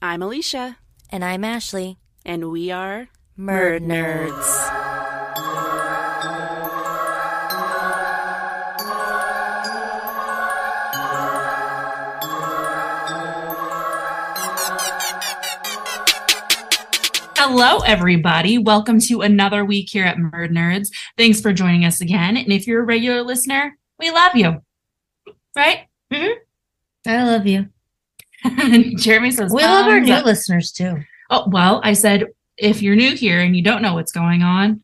I'm Alicia, And I'm Ashlee. and we are Murd Nerds. Hello, everybody. Welcome to another week here at Murd Nerds. Thanks for joining us again. And if you're a regular listener, we love you. Right? Mm-hmm. I love you. Jeremy says, We love our new up. listeners too. Oh, well, I said, if you're new here and you don't know what's going on,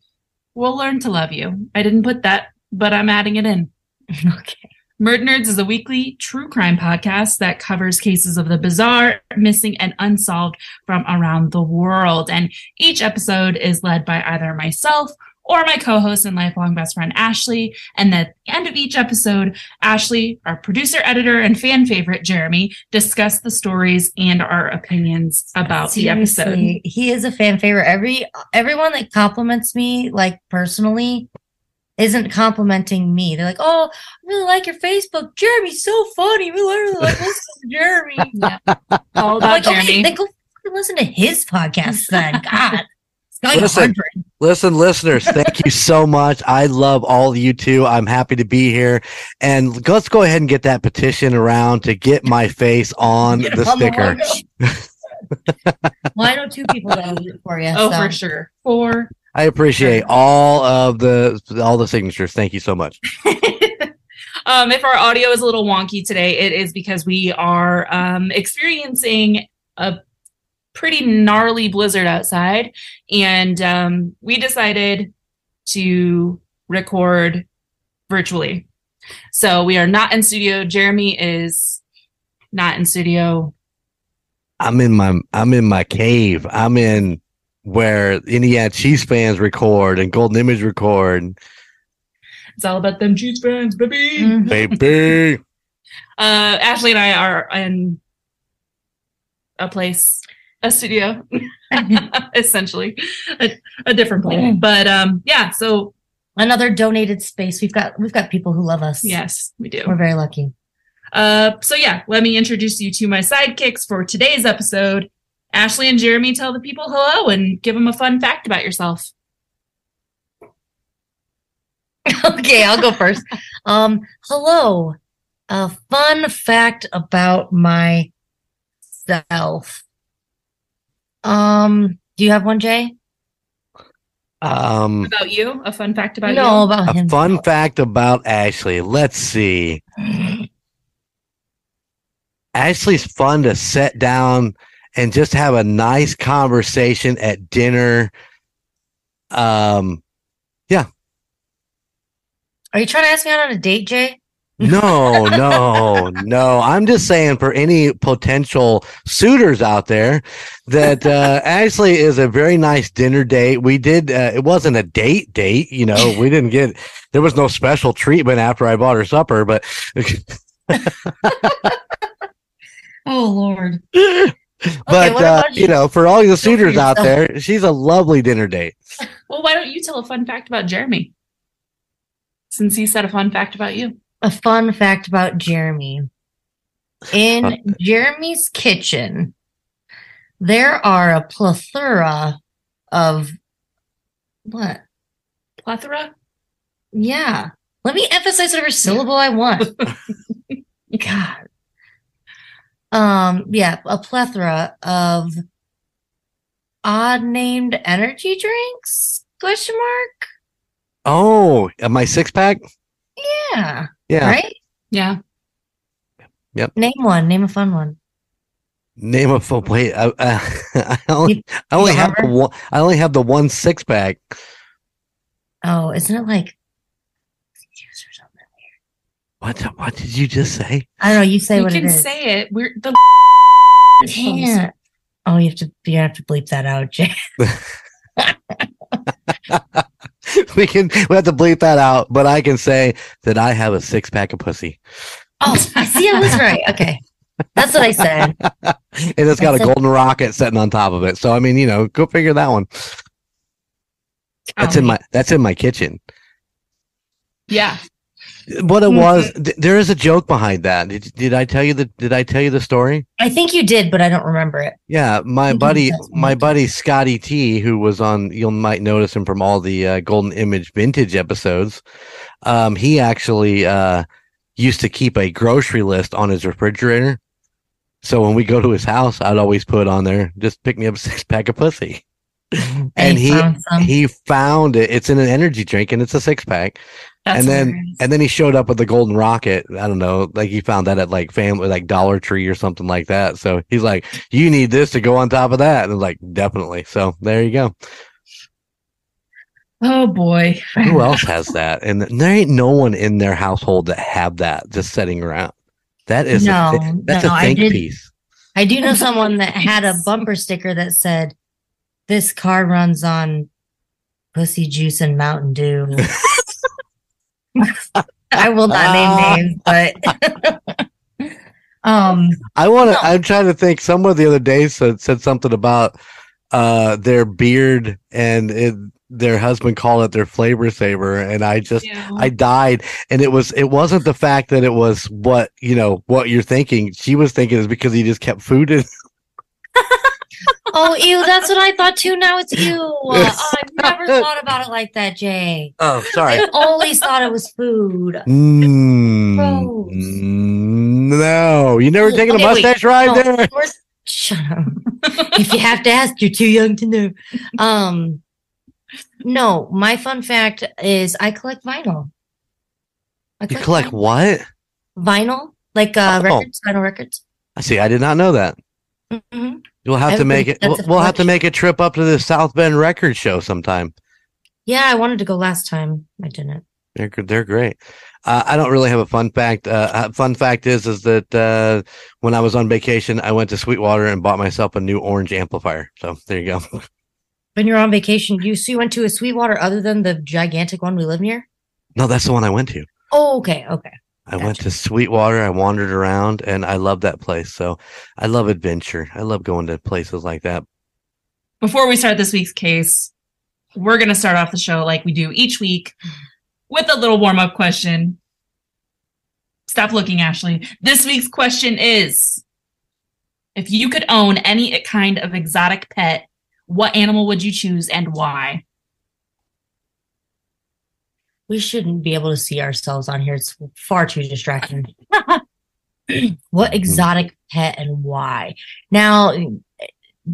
we'll learn to love you. I didn't put that, but I'm adding it in. okay. Murd Nerds is a weekly true crime podcast that covers cases of the bizarre, missing, and unsolved from around the world. And each episode is led by either myself or my co-host and lifelong best friend Ashlee. And at the end of each episode, Ashlee, our producer, editor, and fan favorite Jeremy, discuss the stories and our opinions about the episode. He is a fan favorite. Every everyone that compliments me, like personally, isn't complimenting me. They're like, "Oh, I really like your Facebook, Jeremy's so funny. We literally like listening to Jeremy." Yeah. All I'm about like, okay, Jeremy. then go listen to his podcast then. God, Listen. Listen, listeners, thank you so much. I love all of you too. I'm happy to be here. And let's go ahead and get that petition around to get my face on Get the sticker. logo. well, I know two people that'll do it for you. Oh, so. for sure. For I appreciate all of the all the signatures. Thank you so much. um, if our audio is a little wonky today, it is because we are um, experiencing a pretty gnarly blizzard outside, and um, we decided to record virtually. So we are not in studio. Jeremy is not in studio. I'm in my I'm in my cave. I'm in where Indiana Chiefs fans record and Golden Image record. It's all about them Chiefs fans, baby. Mhm. Baby. Uh, Ashley and I are in a place, a studio, essentially, a, a different place. But um, yeah, so Another donated space. We've got we've got people who love us. yes, we do. We're very lucky. Uh, so yeah, let me introduce you to my sidekicks for today's episode. Ashlee and Jeremy tell the people hello and give them a fun fact about yourself. okay, I'll go first. Um, hello. A fun fact about myself. Um, do you have one, Jay? Um About you, a fun fact about no, you. about a him. fun fact about Ashlee. Let's see. Ashlee's fun to sit down and just have a nice conversation at dinner. Um, yeah. Are you trying to ask me out on a date, Jay? No, no, no. I'm just saying for any potential suitors out there that uh, Ashlee is a very nice dinner date. We did, uh, it wasn't a date date, you know, we didn't get, there was no special treatment after I bought her supper, but Oh Lord. but what uh, you you? know, for all the suitors out there, she's a lovely dinner date. Well, why don't you tell a fun fact about Jeremy? Since he said a fun fact about you. A fun fact about Jeremy. In Jeremy's kitchen, there are a plethora of what? Plethora? Yeah. Let me emphasize whatever syllable I want. God. Um, yeah, a plethora of odd named energy drinks? Question mark? Oh, uh, my six pack? Yeah. Yeah. Right? Yeah. Yep. Name one. Name a fun one. Name of a wait. I, uh, I only, You- I only you have the one. I only have the one six pack. Oh, isn't it like juice or? What? What did you just say? I don't know. You say you what can it is. say it. We're the Damn. Oh, you have to you have to bleep that out, Jay. we can. We have to bleep that out. But I can say that I have a six pack of pussy, Oh, I see. I was right. Okay, that's what I said. and it's got a That's a- golden rocket sitting on top of it. So I mean, you know, go figure that one. That's Oh, in my. That's in my kitchen. Yeah. What it was, th- there is a joke behind that. Did, did I tell you the Did I tell you the story? I think you did, but I don't remember it. Yeah, my buddy, my buddy Scotty T, who was on, you might notice him from all the uh, Golden Image vintage episodes. Um, he actually uh, used to keep a grocery list on his refrigerator. So when we go to his house, I'd always put on there, just pick me up a six pack of pussy. and he found he found it. It's in an energy drink, and it's a six pack. That's and then hilarious. and then he showed up with the golden rocket. I don't know, like he found that at like family, like Dollar Tree or something like that. So he's like, "You need this to go on top of that," and like, "Definitely." So there you go. oh boy. Who else has that? And there ain't no one in their household that have that just sitting around. That is No, a thi- that's no, a I think did- piece. I do know someone that had a bumper sticker that said, "This car runs on pussy juice and Mountain Dew." I will not Ah. name names, but um, I want to. No. I'm trying to think. Someone the other day said said something about uh their beard and it, their husband called it their flavor saver, and I just I died. And it was it wasn't the fact that it was what you know what you're thinking. She was thinking is because he just kept food in. oh, ew, that's what I thought too. Now it's ew. Uh, I've never thought about it like that, Jay. Oh, sorry. I always thought it was food. Mm, Gross. no, you never Ooh, taken okay, a wait. mustache ride No, there. Shut up. if you have to ask, you're too young to know. Um, no, my fun fact is I collect vinyl. I You collect vinyl. what? vinyl, like uh, Oh. records, vinyl records. I see. I did not know that. Hmm We'll have to make it. We'll, we'll have to make a trip up to the South Bend Record Show sometime. Yeah, I wanted to go last time. I didn't. They're they're great. Uh, I don't really have a fun fact. Uh, uh, fun fact is is that uh, when I was on vacation, I went to Sweetwater and bought myself a new orange amplifier. So there you go. When you're on vacation, you so you went to a Sweetwater other than the gigantic one we live near. no, that's the one I went to. Oh, okay, okay. I went to Sweetwater. I wandered around, and I love that place. So I love adventure. I love going to places like that. Before we start this week's case, we're going to start off the show like we do each week with a little warm up question. Stop looking, Ashlee. This week's question is If you could own any kind of exotic pet, what animal would you choose and why? We shouldn't be able to see ourselves on here. It's far too distracting. what exotic pet and why? Now,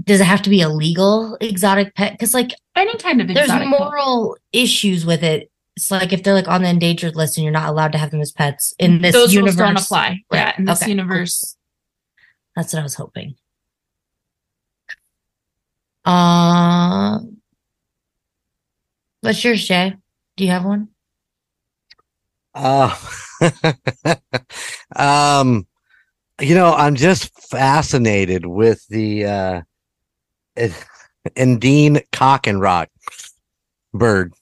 does it have to be a legal exotic pet? Because like Any kind of there's exotic pet. moral issues with it. It's like if they're like on the endangered list and you're not allowed to have them as pets in this Those universe. rules don't apply. Yeah, Right. in this Okay. universe. That's what I was hoping. Uh, what's yours, Jay? Do you have one? Uh, um, you know, I'm just fascinated with the uh, Andean cock and rock bird.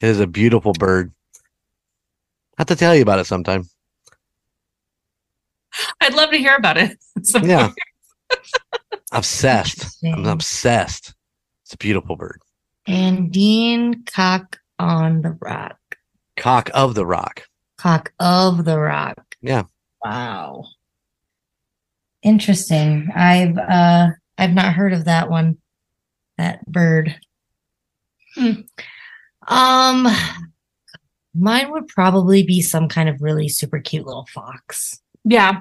It is a beautiful bird. I have to tell you about it sometime. I'd love to hear about it. So- Yeah. Obsessed. I'm obsessed. It's a beautiful bird. Andean Cock on the Rock. Cock of the rock. Cock of the Rock. Yeah. Wow. Interesting. I've uh I've not heard of that one. That bird. Hmm. Um mine would probably be some kind of really super cute little fox. Yeah.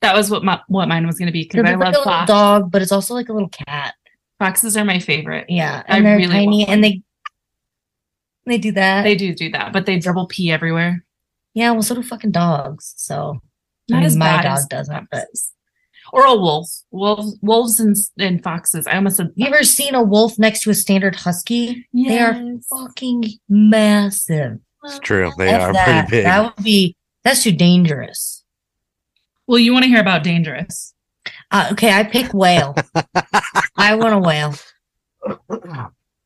That was what my what mine was going to be because It's I like love a little fox. dog, but it's also like a little cat. Foxes are my favorite. Yeah. I And they're really tiny and they they do that. They do do that, but they dribble pee everywhere. Yeah, well so do fucking dogs. So I Not mean, as my bad dog as doesn't, but. Or a wolf. Wolves, wolves and, and foxes. I almost said you ever seen a wolf next to a standard husky? They are fucking massive. It's true. They F are that. pretty big. That would be that's too dangerous. Well, you want to hear about dangerous? Uh, okay, I pick whale. I want a whale.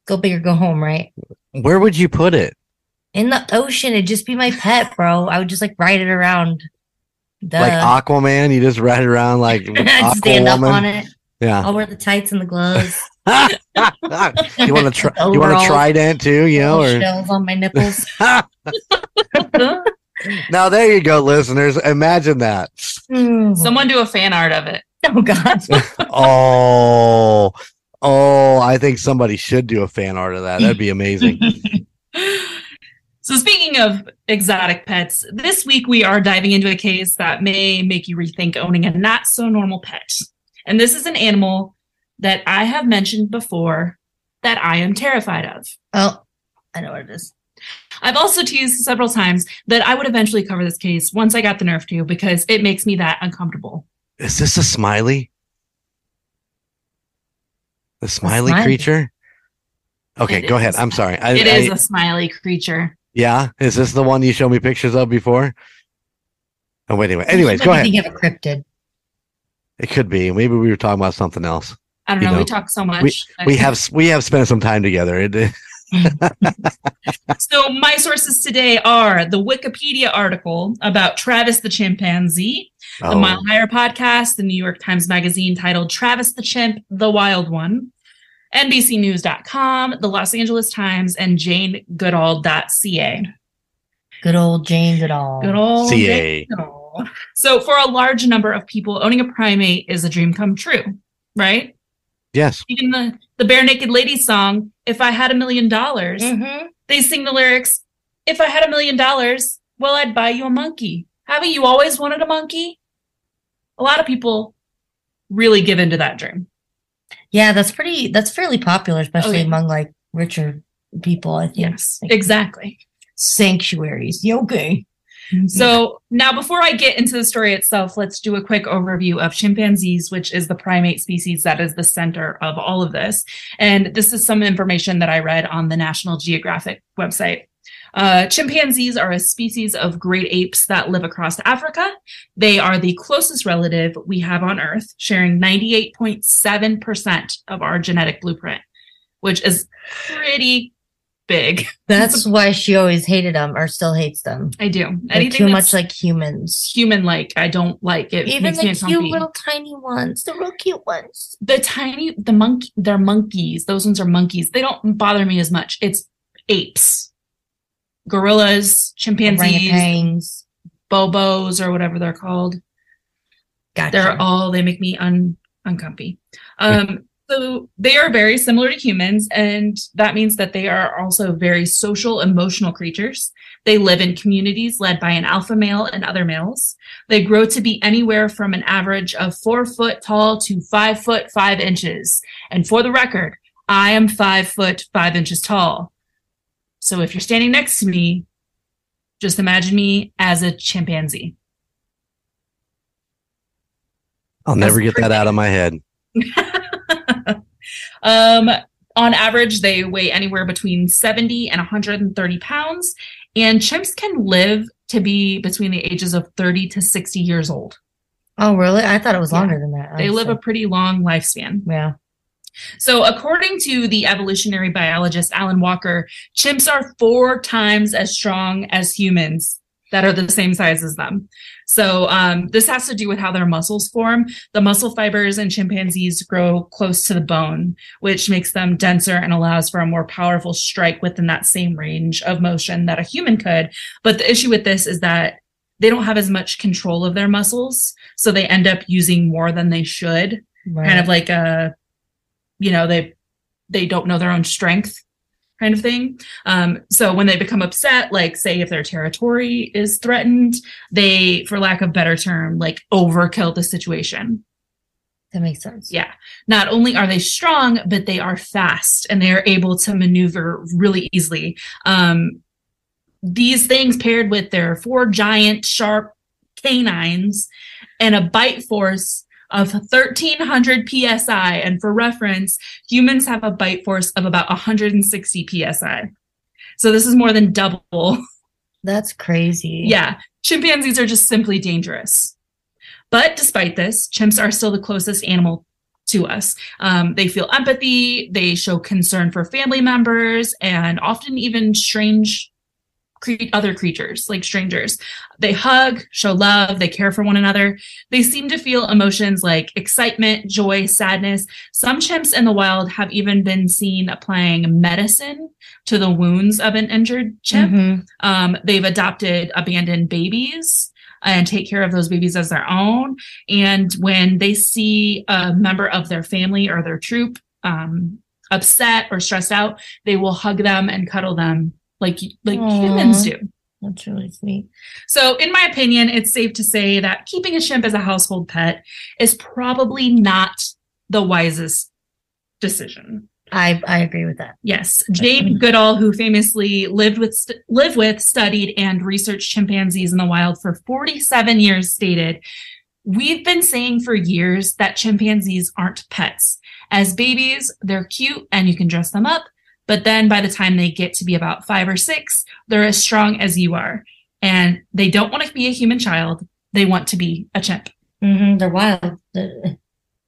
Go big or go home, right? Where would you put it? In the ocean, it'd just be my pet, bro. I would just like ride it around. Duh. Like Aquaman? You just ride around like I'd stand up on it. Yeah. I'll wear the tights and the gloves. you want to try? You want a Overalls. trident too? You know, or shells on my nipples. Now there you go, listeners. Imagine that. Mm. Someone do a fan art of it. Oh God. Oh, oh, I think somebody should do a fan art of that. That'd be amazing. So, speaking of exotic pets, this week we are diving into a case that may make you rethink owning a not so normal pet. And this is an animal that I have mentioned before that I am terrified of. Oh, I know what it is. I've also teased several times that I would eventually cover this case once I got the nerve to because it makes me that uncomfortable. Is this a smiley? The smiley, smiley. creature? Okay, It go is. ahead. I'm sorry. I, It is I- a smiley creature. Yeah. Is this the one you showed me pictures of before? Oh, wait, anyway. Anyways, go ahead. Of a cryptid. It could be. Maybe we were talking about something else. I don't You know. know, we talk so much. We we have we have spent some time together. It, So my sources today are the Wikipedia article about Travis the chimpanzee, the oh, Mile Higher podcast, the New York Times Magazine titled Travis the Chimp, the Wild One, NBCNews.com, the Los Angeles Times, and JaneGoodall.ca. Good old Jane Goodall. Good old CA. Jane Goodall. So for a large number of people, owning a primate is a dream come true, right? yes. Even the, the Barenaked Ladies song, If I Had a Million Dollars, Mhm. they sing the lyrics, If I had a million dollars, well, I'd buy you a monkey. Haven't you always wanted a monkey? A lot of people really give into that dream. Yeah, that's pretty. That's fairly popular, oh, especially Oh, yeah. among like richer people. I think. Yes, Like, exactly. sanctuaries. Yeah, mm-hmm. okay. So now, before I get into the story itself, let's do a quick overview of chimpanzees, which is the primate species that is the center of all of this. And this is some information that I read on the National Geographic website. Uh, chimpanzees are a species of great apes that live across Africa. They are the closest relative we have on Earth, sharing 98.7% of our genetic blueprint, which is pretty big. That's why she always hated them, or still hates them. I do. They're too much like humans. human like. I don't like it. Even the cute little tiny ones, the real cute ones. the tiny the monkey they're monkeys those ones are monkeys they don't bother me as much it's apes gorillas chimpanzees Orangutans. bobos or whatever they're called. Gotcha. they're all they make me un uncomfy. Um so they are very similar to humans and that means that they are also very social emotional creatures. They live in communities led by an alpha male and other males. They grow to be anywhere from an average of four foot tall to five foot five inches. And for the record i am five foot five inches tall so if you're standing next to me just imagine me as a chimpanzee I'll That's never get that out of my head. um, on average, they weigh anywhere between 70 and 130 pounds, and chimps can live to be between the ages of 30 to 60 years old. oh, really? I thought it was Yeah. longer than that. They live a pretty long lifespan. yeah. So, according to the evolutionary biologist Alan Walker, chimps are four times as strong as humans that are the same size as them. So, um, this has to do with how their muscles form. The muscle fibers in chimpanzees grow close to the bone, which makes them denser and allows for a more powerful strike within that same range of motion that a human could. But the issue with this is that they don't have as much control of their muscles. So, they end up using more than they should Right. kind of like a you know they they don't know their own strength kind of thing. Um so when they become upset like say if their territory is threatened they for lack of better term like overkill the situation. That makes sense. yeah. Not only are they strong but they are fast and they are able to maneuver really easily. Um these things paired with their four giant sharp canines and a bite force of 1300 psi and for reference humans have a bite force of about 160 psi so this is more than double That's crazy. yeah, chimpanzees are just simply dangerous. But despite this, chimps are still the closest animal to us. Um, they feel empathy, they show concern for family members, and often even strange cre- other creatures, like strangers. They hug, show love, they care for one another. They seem to feel emotions like excitement, joy, sadness. Some chimps in the wild have even been seen applying medicine to the wounds of an injured chimp. Mhm. Um, they've adopted abandoned babies and take care of those babies as their own. And when they see a member of their family or their troop um, upset or stressed out, they will hug them and cuddle them like like Aw. humans do. That's really sweet. So, in my opinion, it's safe to say that keeping a chimp as a household pet is probably not the wisest decision. I I agree with that. Yes, Jane Goodall, who famously lived with, st- lived with, studied, and researched chimpanzees in the wild for 47 years, stated, "We've been saying for years that chimpanzees aren't pets. As babies, they're cute and you can dress them up, but then by the time they get to be about five or six, they're as strong as you are, and they don't want to be a human child. They want to be a chimp." hmm They're wild. The,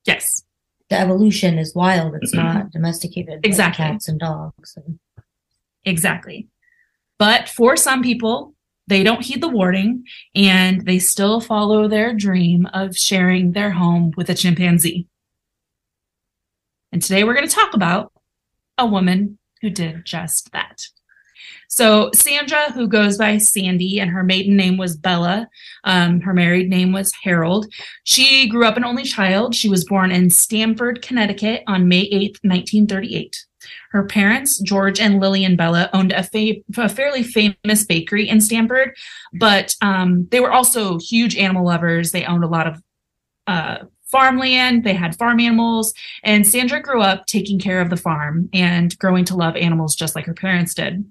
Yes. the evolution is wild. It's not domesticated. like Exactly. cats and dogs. And, Exactly. But for some people, they don't heed the warning and they still follow their dream of sharing their home with a chimpanzee. And today we're going to talk about a woman who did just that. So, Sandra, who goes by Sandy, and her maiden name was Bella, um, her married name was Herold. She grew up an only child. She was born in Stamford, Connecticut on May 8th, 1938. Her parents, George and Lillian Bella, owned a, fa- a fairly famous bakery in Stamford, but um, they were also huge animal lovers. They owned a lot of uh, farmland, they had farm animals, and Sandra grew up taking care of the farm and growing to love animals just like her parents did.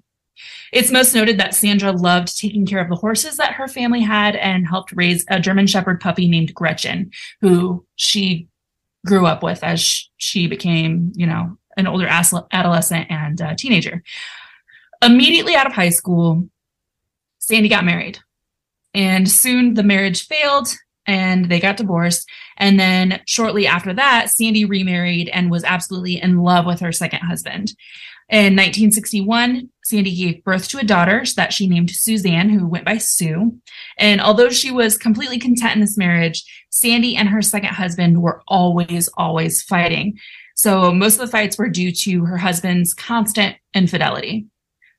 It's most noted that Sandra loved taking care of the horses that her family had and helped raise a German Shepherd puppy named Gretchen, who she grew up with as she became, you know, an older adolescent and uh, teenager. Immediately out of high school, Sandy got married. And soon the marriage failed and they got divorced. And then shortly after that, Sandy remarried and was absolutely in love with her second husband. In 1961, Sandy gave birth to a daughter that she named Suzanne, who went by Sue. And although she was completely content in this marriage, Sandy and her second husband were always, always fighting. So most of the fights were due to her husband's constant infidelity.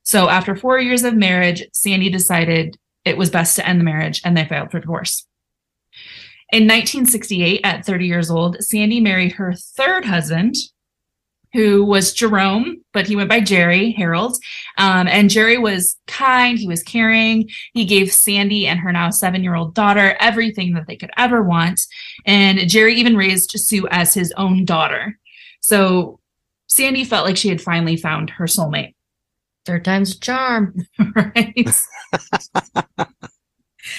So after four years of marriage, Sandy decided it was best to end the marriage and they filed for divorce. In 1968, at 30 years old, Sandy married her third husband, who was Jerome, but he went by Jerry Herold. Um, and Jerry was kind, he was caring. He gave Sandy and her now seven year old daughter everything that they could ever want. And Jerry even raised Sue as his own daughter. So Sandy felt like she had finally found her soulmate. third time's a charm. right?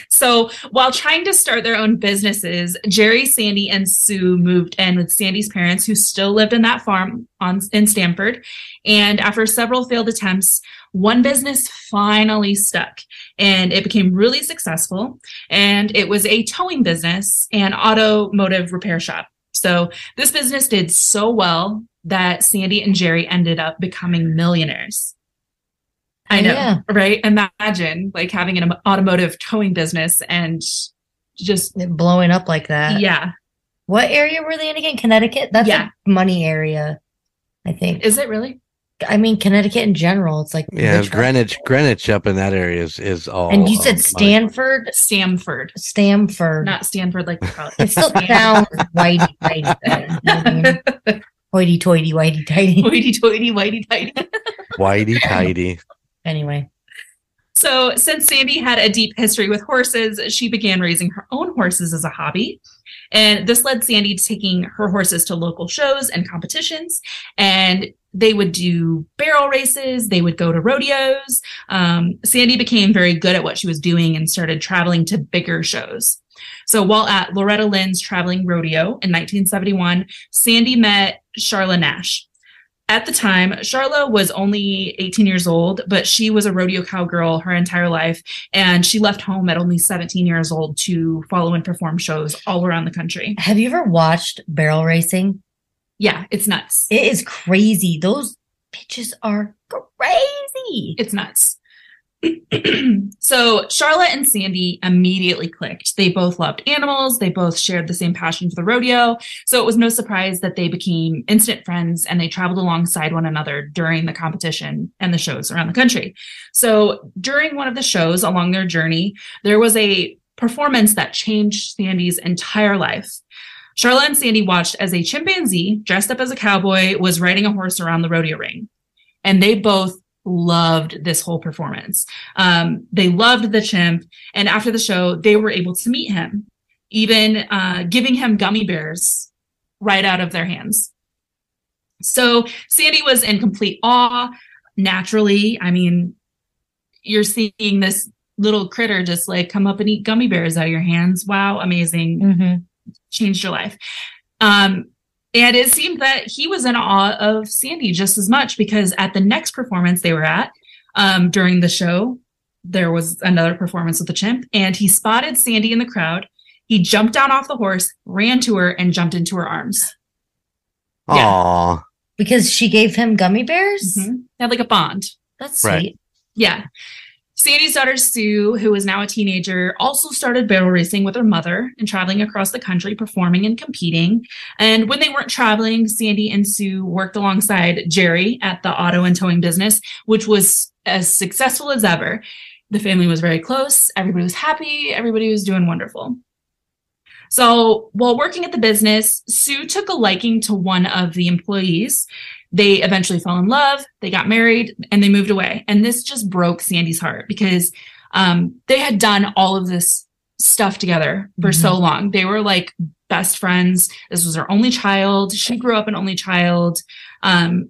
so while trying to start their own businesses, Jerry, Sandy, and Sue moved in with Sandy's parents, who still lived in that farm on in Stamford. And after several failed attempts, one business finally stuck and it became really successful. And it was a towing business and automotive repair shop. So this business did so well that Sandy and Jerry ended up becoming millionaires. I know, Yeah. right? Imagine like having an automotive towing business and just, Blowing up like that. yeah. What area were they in again? Connecticut? That's Yeah. a money area, I think. Is it really? I mean, Connecticut in general. It's like Yeah, rich- Greenwich, Greenwich up in that area is is all. And you said money. Stanford, Stamford, Stamford. not Stanford like the it still sounds whitey tighty. Hoity toity, whitey tighty. Whitey toity, whitey tighty. Whitey tidy. Anyway, So, since Sandy had a deep history with horses, she began raising her own horses as a hobby. And this led Sandy to taking her horses to local shows and competitions. And they would do barrel races, they would go to rodeos. Um, Sandy became very good at what she was doing and started traveling to bigger shows. So, while at Loretta Lynn's traveling rodeo in 1971, Sandy met Charla Nash. At the time, Charla was only 18 years old, but she was a rodeo cowgirl her entire life. And she left home at only 17 years old to follow and perform shows all around the country. have you ever watched barrel racing? Yeah, it's nuts. It is crazy. Those bitches are crazy. It's nuts. so Charlotte and Sandy immediately clicked. They both loved animals. They both shared the same passion for the rodeo. So it was no surprise that they became instant friends and they traveled alongside one another during the competition and the shows around the country. So during one of the shows along their journey, there was a performance that changed Sandy's entire life. Charlotte and Sandy watched as a chimpanzee dressed up as a cowboy was riding a horse around the rodeo ring. And they both loved this whole performance. Um, they loved the chimp. And after the show, they were able to meet him, even uh, giving him gummy bears right out of their hands. So Sandy was in complete awe. Naturally, I mean, you're seeing this little critter just like come up and eat gummy bears out of your hands. Wow, amazing. Mm-hmm. Changed your life. Um, and it seemed that he was in awe of Sandy just as much because at the next performance they were at um, during the show, there was another performance with the chimp, and he spotted Sandy in the crowd. He jumped down off the horse, ran to her, and jumped into her arms. Yeah. Because she gave him gummy bears? Mhm. They had like a bond. That's Right. sweet. Yeah. Sandy's daughter Sue, who is now a teenager, also started barrel racing with her mother and traveling across the country performing and competing. And when they weren't traveling, Sandy and Sue worked alongside Jerry at the auto and towing business, which was as successful as ever. The family was very close, everybody was happy, everybody was doing wonderful. So while working at the business, Sue took a liking to one of the employees. They eventually fell in love, they got married, and they moved away. And this just broke Sandy's heart because um, they had done all of this stuff together for so long. They were like best friends. This was her only child. She grew up an only child. Um,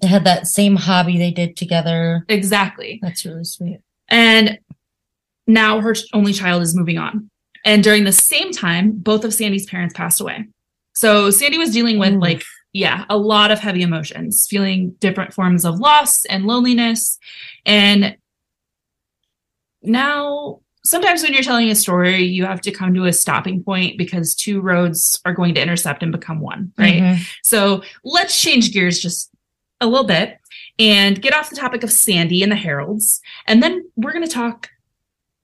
They had that same hobby they did together. exactly. That's really sweet. And now her only child is moving on. And during the same time, both of Sandy's parents passed away. So Sandy was dealing with like, yeah, a lot of heavy emotions, feeling different forms of loss and loneliness. And now, sometimes when you're telling a story, you have to come to a stopping point because two roads are going to intercept and become one, right? Mhm. So let's change gears just a little bit and get off the topic of Sandy and the Herolds. And then we're going to talk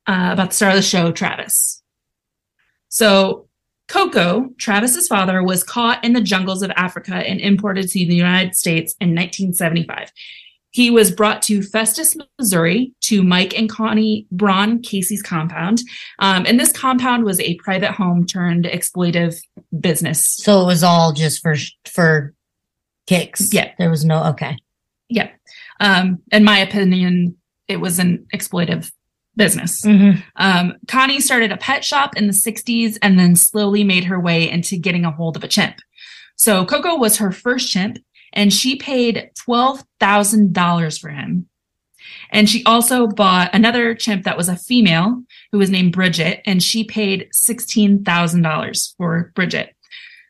uh, about the star of the show, Travis. So, Coco, Travis's father, was caught in the jungles of Africa and imported to the United States in 1975. He was brought to Festus, Missouri, to Mike and Connie Braun Casey's compound. Um, and this compound was a private home turned exploitive business So it was all just for for kicks. Yeah. There was no okay. Yeah. Um, in my opinion, it was an exploitive business. Mm-hmm. Um, Connie started a pet shop in the 60s and then slowly made her way into getting a hold of a chimp. So Coco was her first chimp and she paid $12,000 for him. And she also bought another chimp that was a female who was named Bridget and she paid $16,000 for Bridget.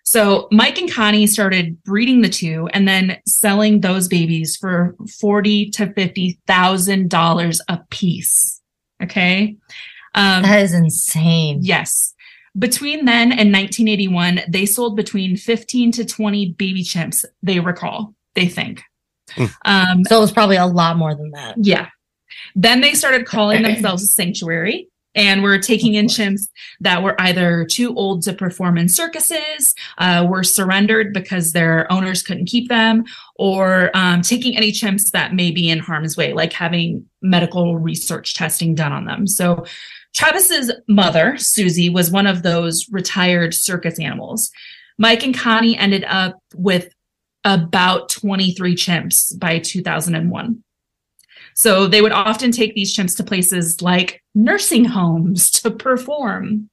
So Mike and Connie started breeding the two and then selling those babies for forty to fifty thousand dollars a piece. Okay. Um, That is insane. yes. Between then and 1981, they sold between 15 to 20 baby chimps, they recall, they think. Hmm. Um, So it was probably a lot more than that. yeah. Then they started calling themselves a sanctuary and were taking in chimps that were either too old to perform in circuses, uh, were surrendered because their owners couldn't keep them, or um, taking any chimps that may be in harm's way, like having medical research testing done on them. So Travis's mother, Susie, was one of those retired circus animals. Mike and Connie ended up with about 23 chimps by 2001. So they would often take these chimps to places like nursing homes to perform.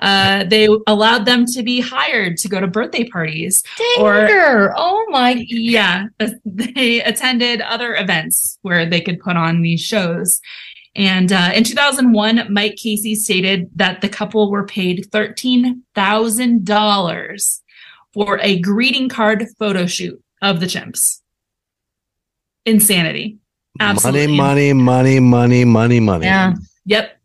Uh, they allowed them to be hired to go to birthday parties. Or- Danger. oh my Yeah, uh, they attended other events where they could put on these shows. And uh, in 2001, Mike Casey stated that the couple were paid $13,000 for a greeting card photo shoot of the chimps. Insanity. Absolutely. Money, money, money, money, money, money. Yeah. Yep.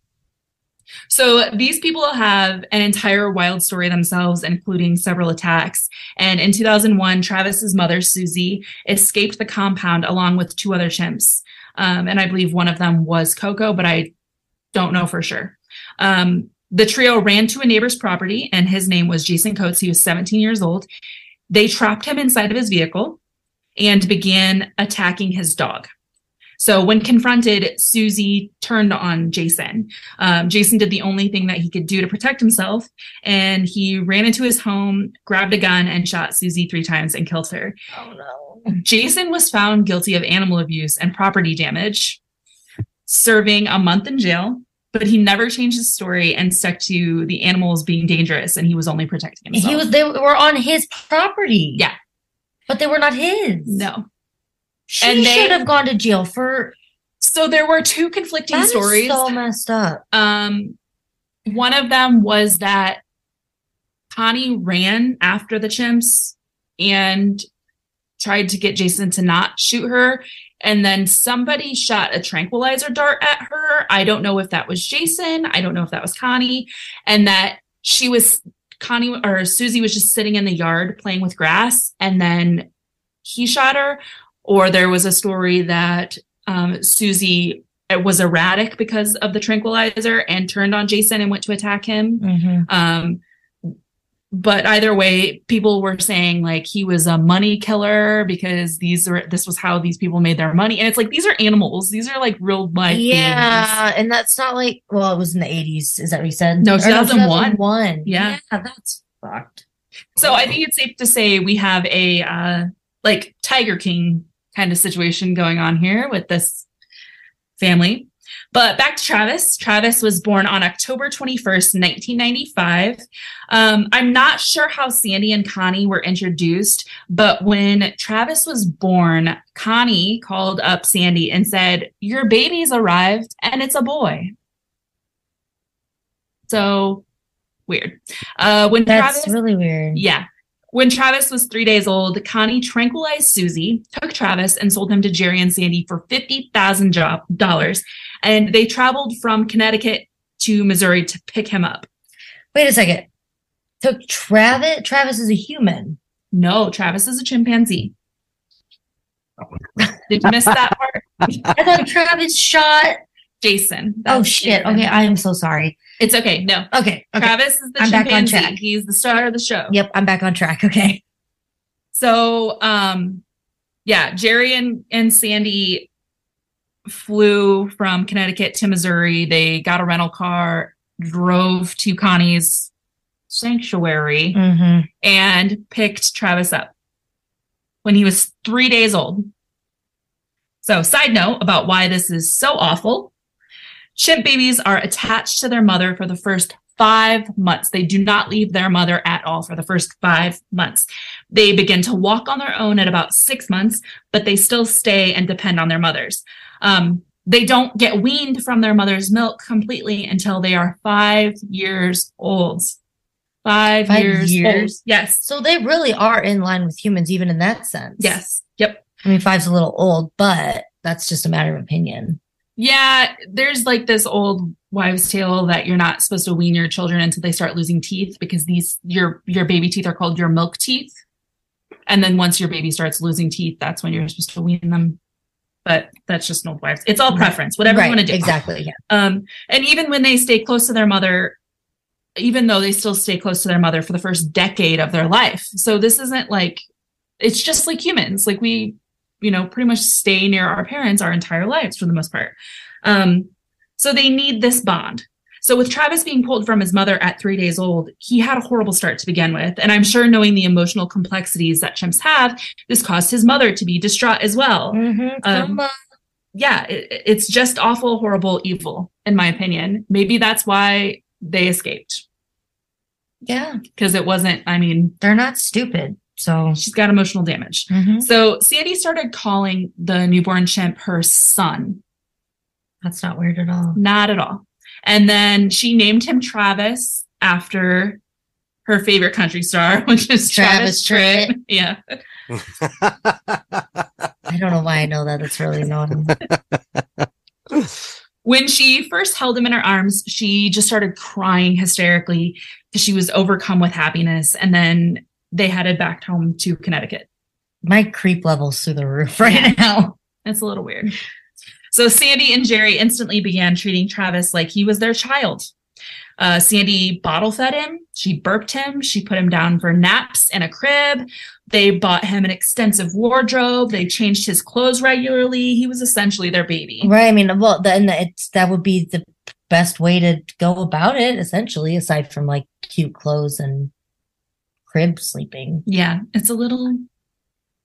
So these people have an entire wild story themselves, including several attacks. And in 2001, Travis's mother, Susie, escaped the compound along with two other chimps. Um, and I believe one of them was Coco, but I don't know for sure. Um, the trio ran to a neighbor's property, and his name was Jason Coates. He was 17 years old. They trapped him inside of his vehicle and began attacking his dog. So when confronted, Susie turned on Jason. Um, Jason did the only thing that he could do to protect himself, and he ran into his home, grabbed a gun, and shot Susie three times and killed her. Oh no. Jason was found guilty of animal abuse and property damage, serving a month in jail. But he never changed his story and stuck to the animals being dangerous, and he was only protecting himself. He was they were on his property. Yeah. But they were not his. no. She And they- should have gone to jail for So there were two conflicting stories. so messed up. Um, one of them was that Connie ran after the chimps and tried to get Jason to not shoot her. And then somebody shot a tranquilizer dart at her. I don't know if that was Jason. I don't know if that was Connie. And that she was, Connie or Susie was just sitting in the yard playing with grass. And then he shot her. Or there was a story that um, Susie uh, was erratic because of the tranquilizer and turned on Jason and went to attack him. Mhm. Um, but either way, people were saying like he was a money killer because these are this was how these people made their money, and it's like these are animals. These are like real life. beings. Yeah, and that's not like well, it was in the eighties. Is that what you said? No, Or 2001. 2001. Yeah. that's fucked. So I think it's safe to say we have a uh, like Tiger King kind of situation going on here with this family. But back to Travis. Travis was born on October 21st, 1995. Um, I'm not sure how Sandy and Connie were introduced, but when Travis was born, Connie called up Sandy and said, Your baby's arrived and it's a boy. So weird. Uh, when That's Travis really weird. yeah. When Travis was three days old, Connie tranquilized Susie, took Travis, and sold him to Jerry and Sandy for $50,000. And they traveled from Connecticut to Missouri to pick him up. Wait a second. So Travis, Travis is a human. No, Travis is a chimpanzee. Did you miss that part? I thought Travis shot. Jason. Oh shit. Jason. Okay, I am so sorry. It's okay. No. Okay. Okay. Travis is the I'm back on chimpanzee. He's the star of the show. Yep, I'm back on track. Okay. So, um, yeah, Jerry and, and Sandy flew from Connecticut to Missouri. They got a rental car, drove to Connie's sanctuary, Mm-hmm. and picked Travis up when he was three days old. So, side note about why this is so awful chimp babies are attached to their mother for the first five months. They do not leave their mother at all for the first five months. They begin to walk on their own at about six months, but they still stay and depend on their mothers. Um, they don't get weaned from their mother's milk completely until they are five years old. Five, Five years, years? old. Yes. So they really are in line with humans, even in that sense. Yes. Yep. I mean, five's a little old, but that's just a matter of opinion. Yeah, there's like this old wives' tale that you're not supposed to wean your children until they start losing teeth because these your your baby teeth are called your milk teeth. And then once your baby starts losing teeth, that's when you're supposed to wean them. But that's just an old wives. It's all preference, whatever you want to do. Exactly. Yeah. Um, and even when they stay close to their mother, even though they still stay close to their mother for the first decade of their life. So this isn't like it's just like humans. Like we, you know, pretty much stay near our parents our entire lives for the most part. Um, so they need this bond. So with Travis being pulled from his mother at three days old, he had a horrible start to begin with. And I'm sure knowing the emotional complexities that chimps have, this caused his mother to be distraught as well Mm-hmm. Um, yeah, it, it's just awful, horrible, evil, in my opinion. Maybe that's why they escaped yeah. because it wasn't, I mean, They're not stupid. So she's got emotional damage. Mhm. So Sandy started calling the newborn chimp her son. that's not weird at all. Not at all. And then she named him Travis after her favorite country star, which is Travis Travis, Tritt. Yeah. I don't know why I know that. That's really annoying. When she first held him in her arms, she just started crying hysterically because she was overcome with happiness. And then they headed back home to Connecticut. My creep level's through the roof right Yeah. now. It's a little weird. So Sandy and Jerry instantly began treating Travis like he was their child. Uh, Sandy bottle fed him. She burped him. She put him down for naps in a crib. They bought him an extensive wardrobe. They changed his clothes regularly. He was essentially their baby. Right. I mean, well, then it's that would be the best way to go about it, essentially, aside from like cute clothes and crib sleeping. Yeah, it's a little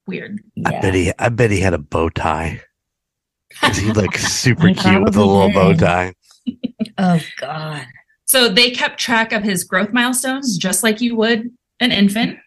weird. I bet he. I bet he had a bow tie. 'Cause He looked super cute with a probably little bow tie. Oh God. So they kept track of his growth milestones just like you would an infant.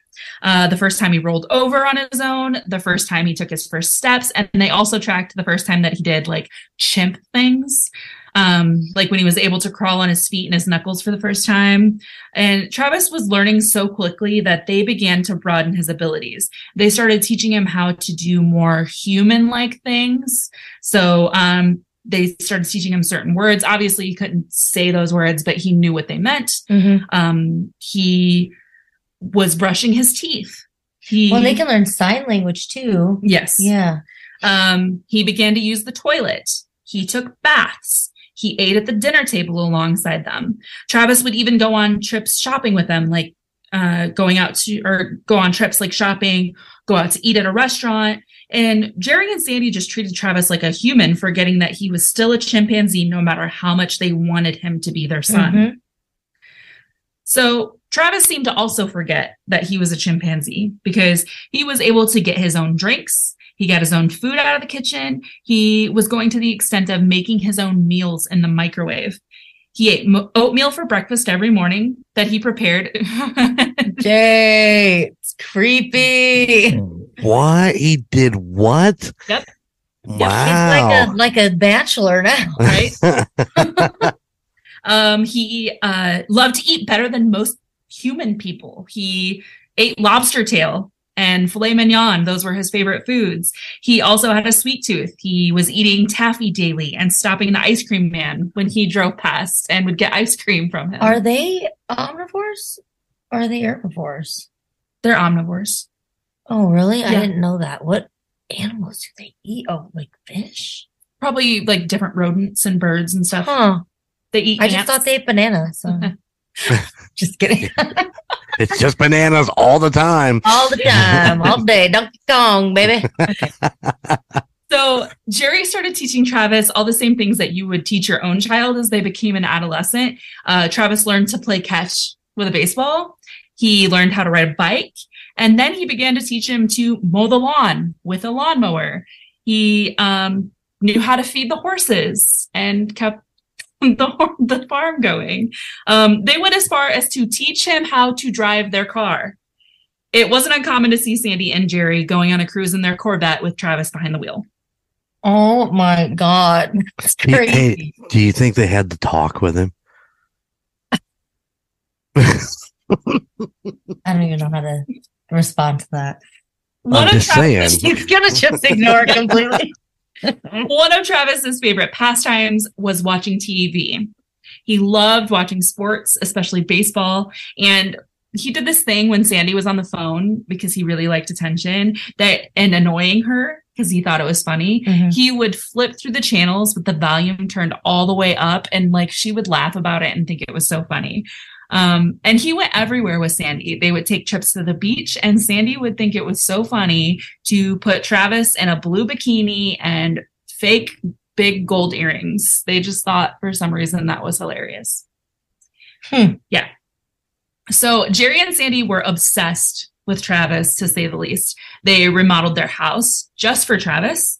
Uh, the first time he rolled over on his own, the first time he took his first steps, and they also tracked the first time that he did like chimp things, um, like when he was able to crawl on his feet and his knuckles for the first time. And Travis was learning so quickly that they began to broaden his abilities. They started teaching him how to do more human like things. So, um, they started teaching him certain words. Obviously, he couldn't say those words, but he knew what they meant. Mhm. Um, he was brushing his teeth. He, Well, they can learn sign language too. yes. Yeah. Um, he began to use the toilet. He took baths. He ate at the dinner table alongside them. Travis would even go on trips shopping with them, like uh, going out to or go on trips like shopping, go out to eat at a restaurant. And Jerry and Sandy just treated Travis like a human, forgetting that he was still a chimpanzee, no matter how much they wanted him to be their son. Mhm. So Travis seemed to also forget that he was a chimpanzee because he was able to get his own drinks. He got his own food out of the kitchen. He was going to the extent of making his own meals in the microwave. He ate mo- oatmeal for breakfast every morning that he prepared. Jay, it's creepy. What he did? What? Yep. He's Wow. like a like a bachelor now. right? um, he uh, loved to eat better than most human people. He ate lobster tail and filet mignon. Those were his favorite foods. He also had a sweet tooth. He was eating taffy daily and stopping the ice cream man when he drove past and would get ice cream from him. Are they omnivores or are they herbivores? They're omnivores. Oh, really? I didn't know that. What animals do they eat? Oh, like fish? Probably like different rodents and birds and stuff. Huh. They eat I just thought they ate bananas. So. just kidding. it's just bananas all the time. all the time, all day. Donkey Kong, baby. So Jerry started teaching Travis all the same things that you would teach your own child as they became an adolescent. Uh, Travis learned to play catch with a baseball. He learned how to ride a bike, and then he began to teach him to mow the lawn with a lawnmower. He um, knew how to feed the horses and kept the, the farm going. Um, they went as far as to teach him how to drive their car. It wasn't uncommon to see Sandy and Jerry going on a cruise in their Corvette with Travis behind the wheel. Oh my God. That's Hey, crazy. hey, do you think they had to talk with him? I don't even know how to respond to that. One of just Travis- saying. He's gonna just ignore it completely. One of Travis's favorite pastimes was watching TV. He loved watching sports, especially baseball. And he did this thing when Sandy was on the phone because he really liked attention that and annoying her because he thought it was funny. Mhm. He would flip through the channels with the volume turned all the way up and like she would laugh about it and think it was so funny. Um, and he went everywhere with Sandy. They would take trips to the beach, and Sandy would think it was so funny to put Travis in a blue bikini and fake big gold earrings. They just thought for some reason that was hilarious. Hmm. Yeah. So Jerry and Sandy were obsessed with Travis, to say the least. They remodeled their house just for Travis.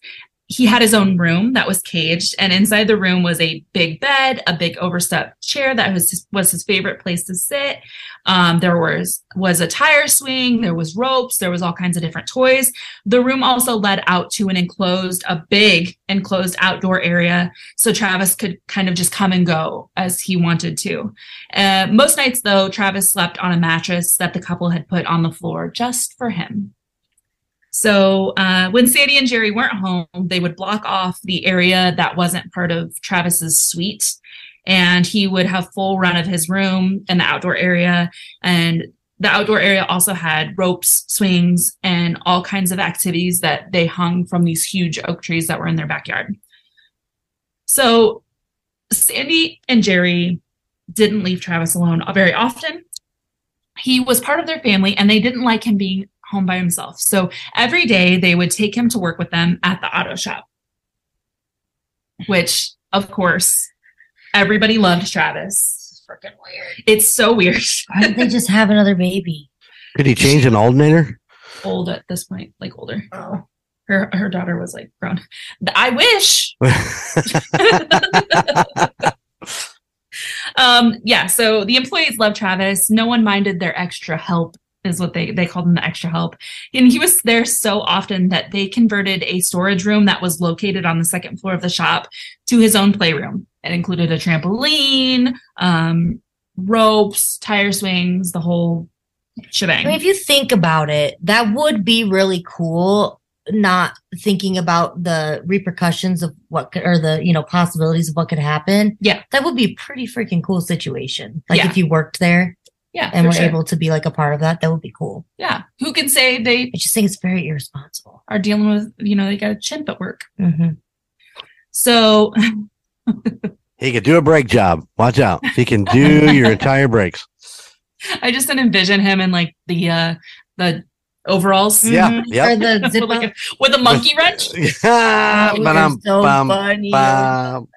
He had his own room that was caged, and inside the room was a big bed, a big overstuffed chair that was his, was his favorite place to sit. Um, there was was a tire swing, there was ropes, there was all kinds of different toys. The room also led out to an enclosed, a big enclosed outdoor area, so Travis could kind of just come and go as he wanted to. Uh, most nights, though, Travis slept on a mattress that the couple had put on the floor just for him. So uh, when Sandy and Jerry weren't home, they would block off the area that wasn't part of Travis's suite, and he would have full run of his room and the outdoor area. And the outdoor area also had ropes, swings, and all kinds of activities that they hung from these huge oak trees that were in their backyard. So Sandy and Jerry didn't leave Travis alone very often. He was part of their family and they didn't like him being home by himself. So every day they would take him to work with them at the auto shop, which, of course, everybody loved Travis. Freaking weird. It's so weird. Why didn't they just have another baby? Could he change an alternator? Old at this point, like older. Oh. Her her daughter was like grown. I wish. um, yeah, so the employees loved Travis. No one minded their extra help, is what they they called him the extra help. And he was there so often that they converted a storage room that was located on the second floor of the shop to his own playroom. It included a trampoline, um, ropes, tire swings, the whole shebang. I mean, if you think about it, that would be really cool. Not thinking about the repercussions of what could, or the you know possibilities of what could happen. Yeah. that would be a pretty freaking cool situation. Like Yeah. if you worked there yeah, and we're sure. able to be like a part of that, that would be cool. yeah. Who can say they I just think it's very irresponsible. are dealing with, you know, they got a chimp at work. hmm So he could do a brake job. Watch out. He can do your entire brakes. I just didn't envision him in like the uh the overalls. Yeah. Mhm. Yep. Or the with, like a, with a monkey wrench. Yeah, Oh, but you're I'm so bum, funny. bum.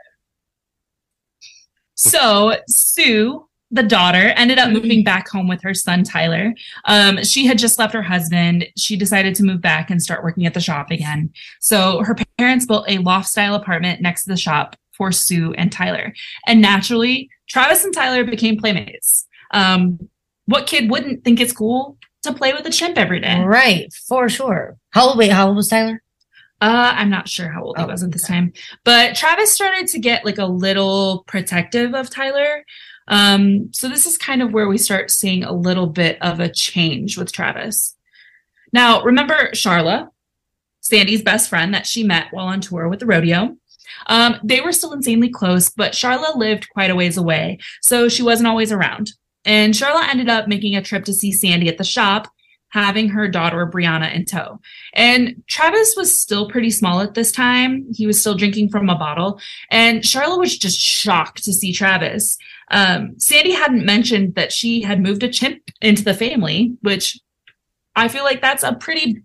So Sue, the daughter, ended up moving back home with her son Tyler. Um, she had just left her husband. She decided to move back and start working at the shop again. So her parents built a loft style apartment next to the shop for Sue and Tyler. And naturally, Travis and Tyler became playmates. Um, what kid wouldn't think it's cool to play with a chimp every day? Right, for sure. How old? Wait, how old was Tyler? Uh, I'm not sure how old he Oh, was at this okay. time, but Travis started to get like a little protective of Tyler. Um, so this is kind of where we start seeing a little bit of a change with Travis. Now, remember Charla, Sandy's best friend that she met while on tour with the rodeo. Um, they were still insanely close, but Charla lived quite a ways away, so she wasn't always around. And Charla ended up making a trip to see Sandy at the shop, having her daughter Brianna in tow. And Travis was still pretty small at this time. He was still drinking from a bottle. And Charlotte was just shocked to see Travis. Um, Sandy hadn't mentioned that she had moved a chimp into the family, which I feel like that's a pretty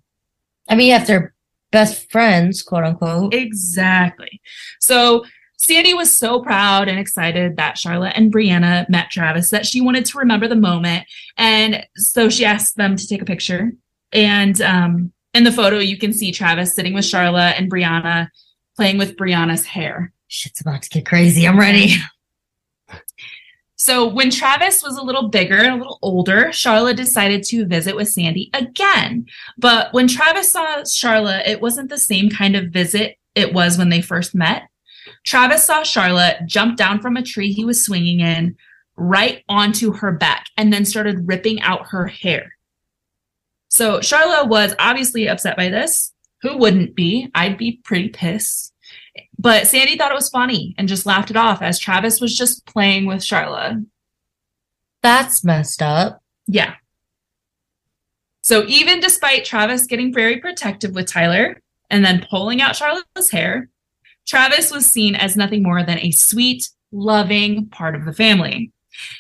I mean, if they're best friends, quote unquote. exactly. So Sandy was so proud and excited that Charlotte and Brianna met Travis that she wanted to remember the moment. And so she asked them to take a picture. And um, in the photo, you can see Travis sitting with Charlotte and Brianna playing with Brianna's hair. Shit's about to get crazy. I'm ready. So when Travis was a little bigger and a little older, Charlotte decided to visit with Sandy again. But when Travis saw Charlotte, it wasn't the same kind of visit it was when they first met. Travis saw Charlotte jump down from a tree he was swinging in right onto her back and then started ripping out her hair. So Charlotte was obviously upset by this. Who wouldn't be? I'd be pretty pissed. But Sandy thought it was funny and just laughed it off as Travis was just playing with Charlotte. That's messed up. Yeah. So even despite Travis getting very protective with Tyler and then pulling out Charlotte's hair, Travis was seen as nothing more than a sweet, loving part of the family.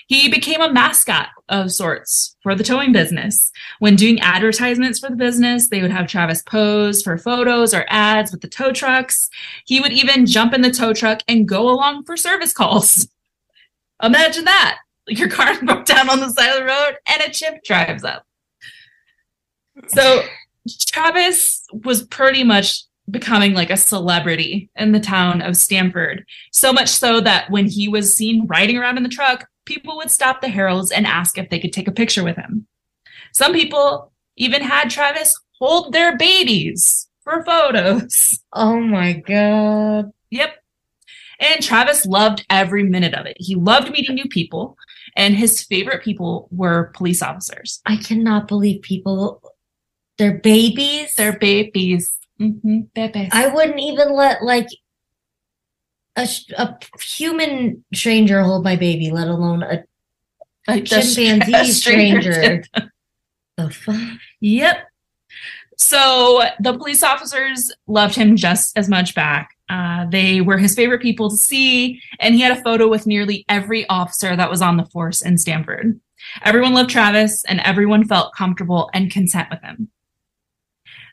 He became a mascot of sorts for the towing business. When doing advertisements for the business, they would have Travis pose for photos or ads with the tow trucks. He would even jump in the tow truck and go along for service calls. Imagine that. Your car broke down on the side of the road and a chip drives up. So Travis was pretty much becoming like a celebrity in the town of Stamford. So much so that when he was seen riding around in the truck, people would stop the Herolds and ask if they could take a picture with him. Some people even had Travis hold their babies for photos. Oh my god. Yep. And Travis loved every minute of it. He loved meeting new people, and his favorite people were police officers. I cannot believe people they're babies. They're babies. Mm-hmm. Bebes. I wouldn't even let like a, a human stranger hold my baby, let alone a A- chimpanzee a stranger stranger. the fuck? Yep. So the police officers loved him just as much back. Uh, they were his favorite people to see, and he had a photo with nearly every officer that was on the force in Stamford. Everyone loved Travis, and everyone felt comfortable and content with him.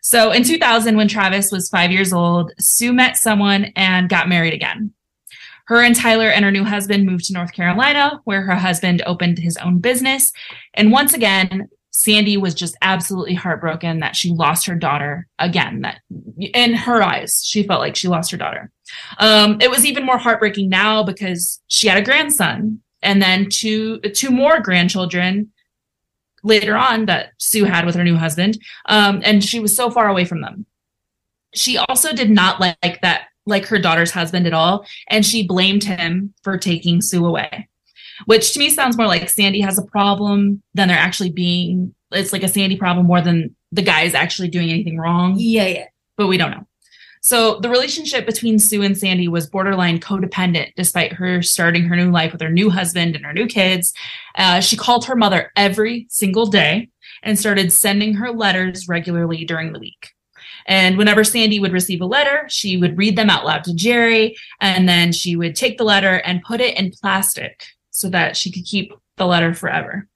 So in 2000, when Travis was five years old, Sue met someone and got married again. Her and Tyler and her new husband moved to North Carolina, where her husband opened his own business. And once again, Sandy was just absolutely heartbroken that she lost her daughter again. That in her eyes, she felt like she lost her daughter. Um, it was even more heartbreaking now because she had a grandson and then two two more grandchildren later on that Sue had with her new husband. Um, and she was so far away from them. She also did not like that like her daughter's husband at all, and she blamed him for taking Sue away which to me sounds more like Sandy has a problem than they're actually being. It's like a Sandy problem more than the guy is actually doing anything wrong. Yeah, yeah. But we don't know. So the relationship between Sue and Sandy was borderline codependent, despite her starting her new life with her new husband and her new kids. Uh, she called her mother every single day and started sending her letters regularly during the week. And whenever Sandy would receive a letter, she would read them out loud to Jerry, and then she would take the letter and put it in plastic so that she could keep the letter forever.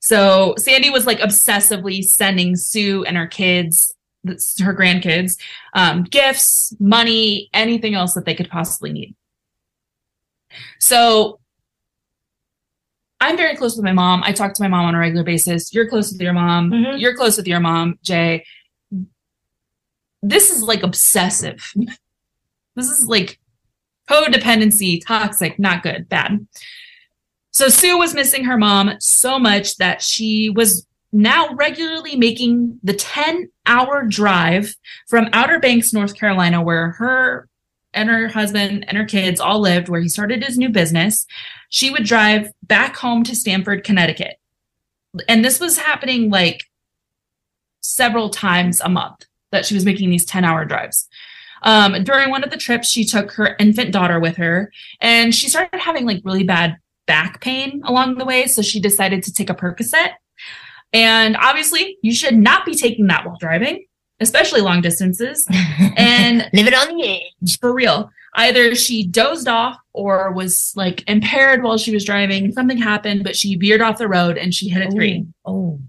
So Sandy was like obsessively sending Sue and her kids, her grandkids, um, gifts, money, anything else that they could possibly need. So I'm very close with my mom. I talk to my mom on a regular basis. You're close with your mom. Mm-hmm. You're close with your mom, Jay. This is like obsessive. this is like codependency, toxic, not good, bad. So Sue was missing her mom so much that she was now regularly making the 10 hour drive from Outer Banks, North Carolina, where her and her husband and her kids all lived, where he started his new business. She would drive back home to Stamford, Connecticut. And this was happening like several times a month that she was making these 10 hour drives. Um, during one of the trips, she took her infant daughter with her and she started having like really bad back pain along the way. So she decided to take a Percocet. And obviously, you should not be taking that while driving, especially long distances. And live it on the edge. For real. Either she dozed off or was like impaired while she was driving. Something happened, but she veered off the road and she hit a tree. Oh.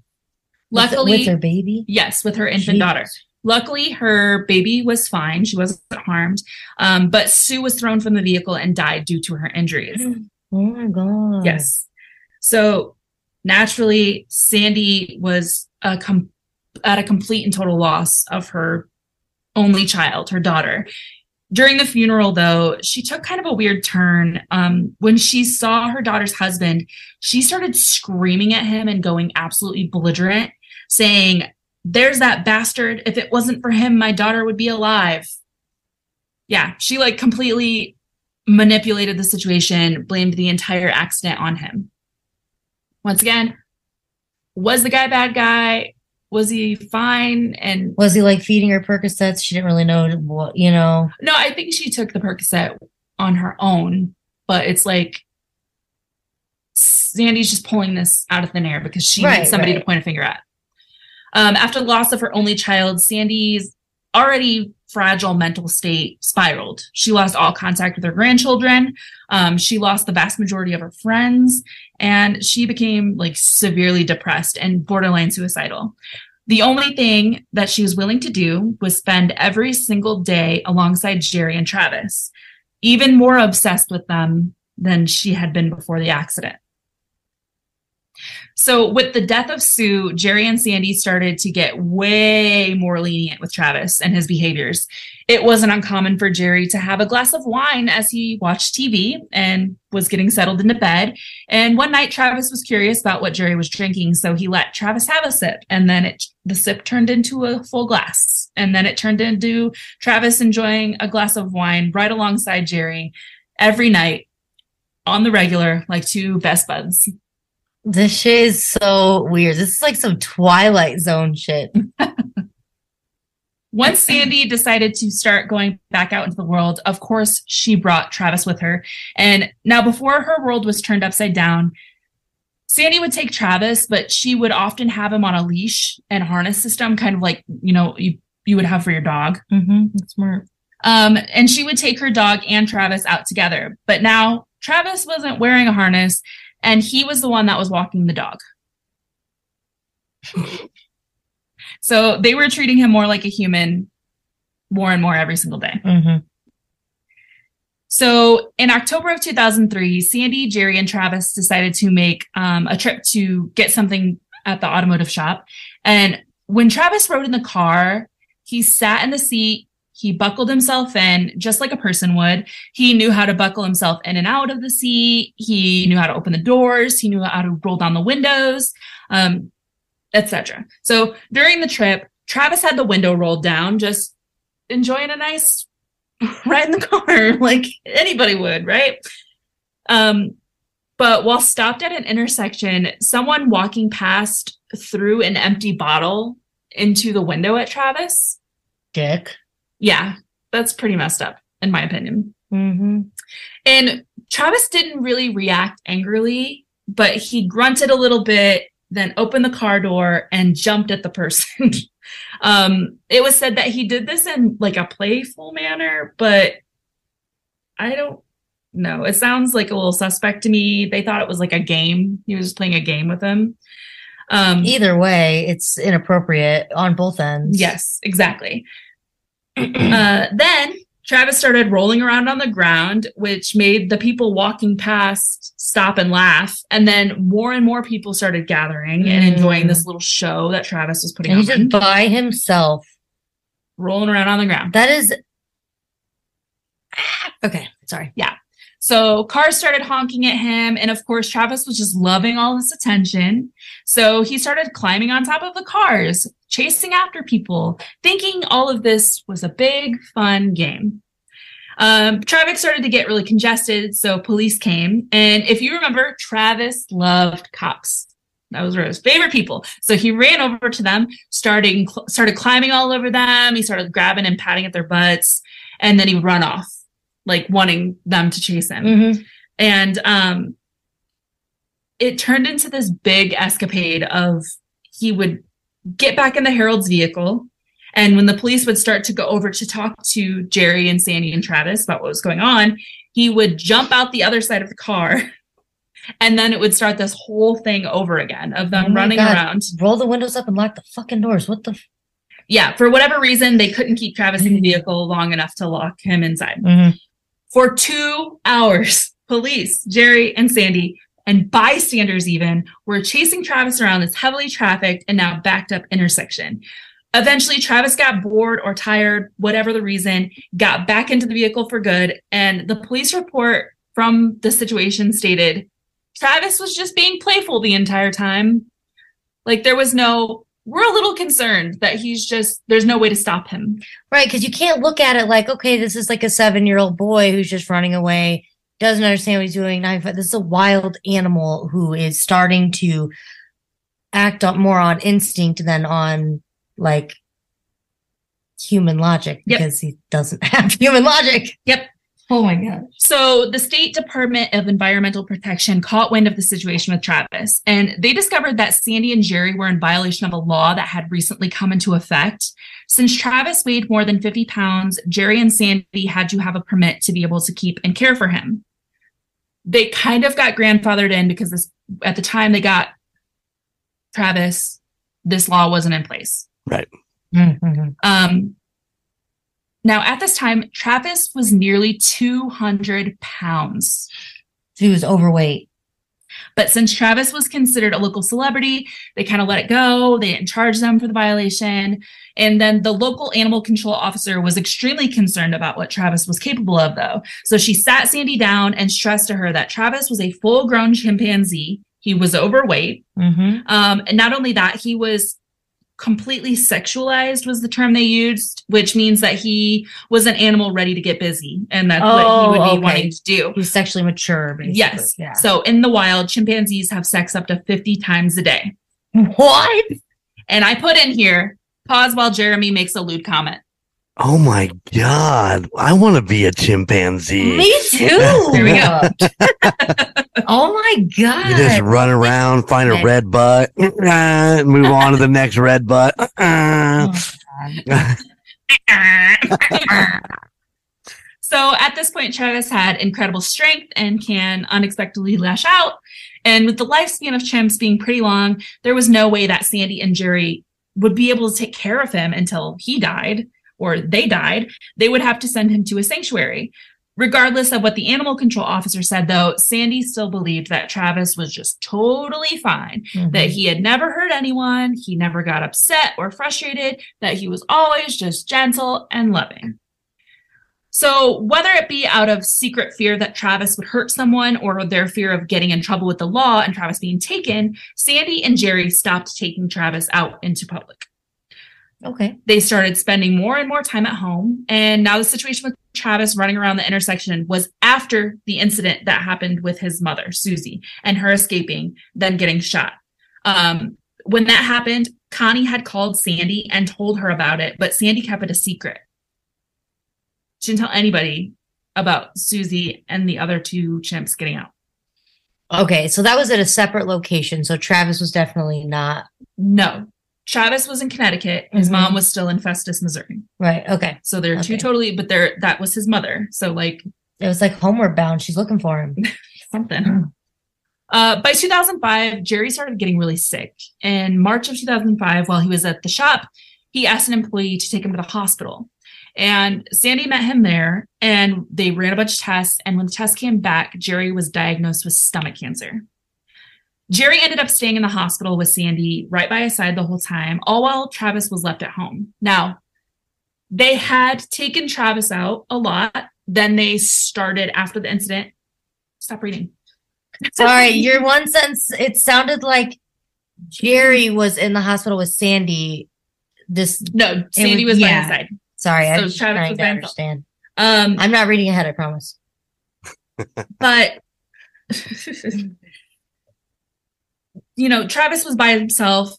Luckily, with, with her baby? Yes, with her infant Jeez. daughter. Luckily, her baby was fine. She wasn't harmed. Um, but Sue was thrown from the vehicle and died due to her injuries. Oh my god. Yes. So naturally, Sandy was a com- at a complete and total loss of her only child, her daughter. During the funeral, though, she took kind of a weird turn. Um, when she saw her daughter's husband, she started screaming at him and going absolutely belligerent, saying, There's that bastard. If it wasn't for him, my daughter would be alive. Yeah, she like completely manipulated the situation, blamed the entire accident on him. Once again, was the guy bad guy? Was he fine? And was he like feeding her Percocets? She didn't really know what, you know. No, I think she took the Percocet on her own, but it's like Sandy's just pulling this out of thin air because she right, needs somebody right. to point a finger at. Um, after the loss of her only child, Sandy's already fragile mental state spiraled. She lost all contact with her grandchildren. Um, she lost the vast majority of her friends, and she became like severely depressed and borderline suicidal. The only thing that she was willing to do was spend every single day alongside Jerry and Travis, even more obsessed with them than she had been before the accident. So, with the death of Sue, Jerry and Sandy started to get way more lenient with Travis and his behaviors. It wasn't uncommon for Jerry to have a glass of wine as he watched TV and was getting settled into bed. And one night, Travis was curious about what Jerry was drinking, so he let Travis have a sip. And then it, the sip turned into a full glass. And then it turned into Travis enjoying a glass of wine right alongside Jerry every night on the regular, like two best buds. This shit is so weird. This is like some Twilight Zone shit. Once Sandy decided to start going back out into the world, of course, she brought Travis with her. And now, before her world was turned upside down, Sandy would take Travis, but she would often have him on a leash and harness system, kind of like, you know, you, you would have for your dog. Mm-hmm. Smart. Um, and she would take her dog and Travis out together. But now Travis wasn't wearing a harness and he was the one that was walking the dog. so they were treating him more like a human more and more every single day. Mhm. So in October of 2003, Sandy, Jerry, and Travis decided to make um, a trip to get something at the automotive shop. And when Travis rode in the car, he sat in the seat. He buckled himself in just like a person would. He knew how to buckle himself in and out of the seat. He knew how to open the doors. He knew how to roll down the windows, um, etc. So during the trip, Travis had the window rolled down, just enjoying a nice ride in the car like anybody would, right? Um, but while stopped at an intersection, someone walking past threw an empty bottle into the window at Travis. Dick. Yeah, that's pretty messed up, in my opinion. Mm-hmm. And Travis didn't really react angrily, but he grunted a little bit, then opened the car door and jumped at the person. um, it was said that he did this in like a playful manner, but I don't know. It sounds like a little suspect to me. They thought it was like a game. He was playing a game with him. Um, Either way, it's inappropriate on both ends. Yes, exactly. Uh, then Travis started rolling around on the ground, which made the people walking past stop and laugh. And then more and more people started gathering and Mm. enjoying this little show that Travis was putting And he's on, just by himself. rolling around on the ground. That is. Okay, sorry. So cars started honking at him. And of course, Travis was just loving all this attention. So he started climbing on top of the cars, chasing after people, thinking all of this was a big, fun game. Um, traffic started to get really congested. So police came. And if you remember, Travis loved cops. That was his favorite people. So he ran over to them, starting, started climbing all over them. He started grabbing and patting at their butts. And then he run off, like wanting them to chase him Mm-hmm. and um it turned into this big escapade of he would get back in the Herold's vehicle and when the police would start to go over to talk to Jerry and Sandy and Travis about what was going on he would jump out the other side of the car and then it would start this whole thing over again of them Oh running God. around Roll the windows up and lock the fucking doors. What the? F- yeah for whatever reason they couldn't keep Travis in the vehicle long enough to lock him inside Mhm. For two hours, police, Jerry and Sandy, and bystanders even were chasing Travis around this heavily trafficked and now backed up intersection. Eventually, Travis got bored or tired, whatever the reason, got back into the vehicle for good. And the police report from the situation stated Travis was just being playful the entire time. Like there was no, we're a little concerned that he's just, there's no way to stop him. Right, because you can't look at it like, okay, this is like a seven-year-old boy who's just running away, doesn't understand what he's doing. Now, this is a wild animal who is starting to act on more on instinct than on like human logic Yep. because he doesn't have human logic. Yep. Oh my god. So the State Department of Environmental Protection caught wind of the situation with Travis, and they discovered that Sandy and Jerry were in violation of a law that had recently come into effect. Since Travis weighed more than 50 pounds, Jerry and Sandy had to have a permit to be able to keep and care for him. They kind of got grandfathered in because this, at the time they got Travis, this law wasn't in place. Mhm. Um, now, at this time, Travis was nearly 200 pounds. He was overweight. But since Travis was considered a local celebrity, they kind of let it go. They didn't charge them for the violation. And then the local animal control officer was extremely concerned about what Travis was capable of, though. So she sat Sandy down and stressed to her that Travis was a full grown chimpanzee. He was overweight. Mm-hmm. Um, and not only that, he was completely sexualized was the term they used, which means that he was an animal ready to get busy. And that's what Oh, he would be oh, okay. wanting to do. He was sexually mature, basically. Yes. Yeah. So in the wild, chimpanzees have sex up to 50 times a day. What? And I put in here, pause while Jeremy makes a lewd comment. Oh my god, I want to be a chimpanzee. Me too. There we go. oh my god. You just run around, find a red butt, uh, move on to the next red butt. uh. So at this point, Travis had incredible strength and can unexpectedly lash out. And with the lifespan of chimps being pretty long, there was no way that Sandy and Jerry would be able to take care of him until he died or they died. They would have to send him to a sanctuary. Regardless of what the animal control officer said, though, Sandy still believed that Travis was just totally fine, Mhm. that he had never hurt anyone, he never got upset or frustrated, that he was always just gentle and loving. So, whether it be out of secret fear that Travis would hurt someone or their fear of getting in trouble with the law and Travis being taken, Sandy and Jerry stopped taking Travis out into public Okay. they started spending more and more time at home. And now the situation with Travis running around the intersection was after the incident that happened with his mother, Susie, and her escaping, then getting shot. Um, when that happened, Connie had called Sandy and told her about it, but Sandy kept it a secret. She didn't tell anybody about Susie and the other two chimps getting out. Okay. So that was at a separate location. So Travis was definitely not. No. Travis was in Connecticut. His Mhm. mom was still in Festus, Missouri. Right. Okay. So they're two totally, but they're that was his mother. So like It was like homeward bound. She's looking for him. something. Uh, by 2005, Jerry started getting really sick. In March of 2005, while he was at the shop, he asked an employee to take him to the hospital. And Sandy met him there, and they ran a bunch of tests. And when the test came back, Jerry was diagnosed with stomach cancer. Jerry ended up staying in the hospital with Sandy right by his side the whole time, all while Travis was left at home. Now, they had taken Travis out a lot. Then they started after the incident. Stop reading. Sorry, your one sentence, it sounded like Jerry was in the hospital with Sandy. This, No, Sandy was, was- by his side. sorry, So I'm just Travis trying was to by understand. Um, I'm not reading ahead, I promise. but you know, Travis was by himself.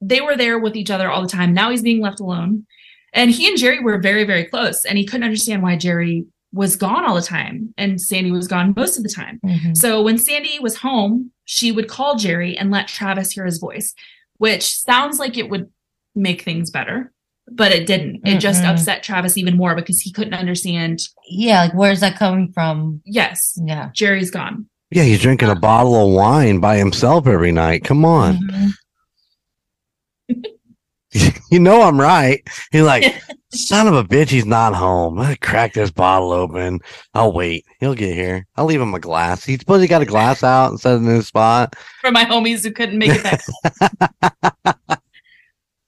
They were there with each other all the time. Now he's being left alone. And he and Jerry were very, very close. And he couldn't understand why Jerry was gone all the time and Sandy was gone most of the time. Mhm. So when Sandy was home, she would call Jerry and let Travis hear his voice, which sounds like it would make things better, but it didn't. It just Mm-mm. upset Travis even more because he couldn't understand. Yeah, like where's that coming from? Yes, Yeah. Jerry's gone. Yeah, he's drinking a bottle of wine by himself every night. Come on. Mhm. you know I'm right. He's like, son of a bitch, he's not home. I crack this bottle open. I'll wait. He'll get here. I'll leave him a glass. He supposed he got a glass out and set it in his spot. For my homies who couldn't make it back.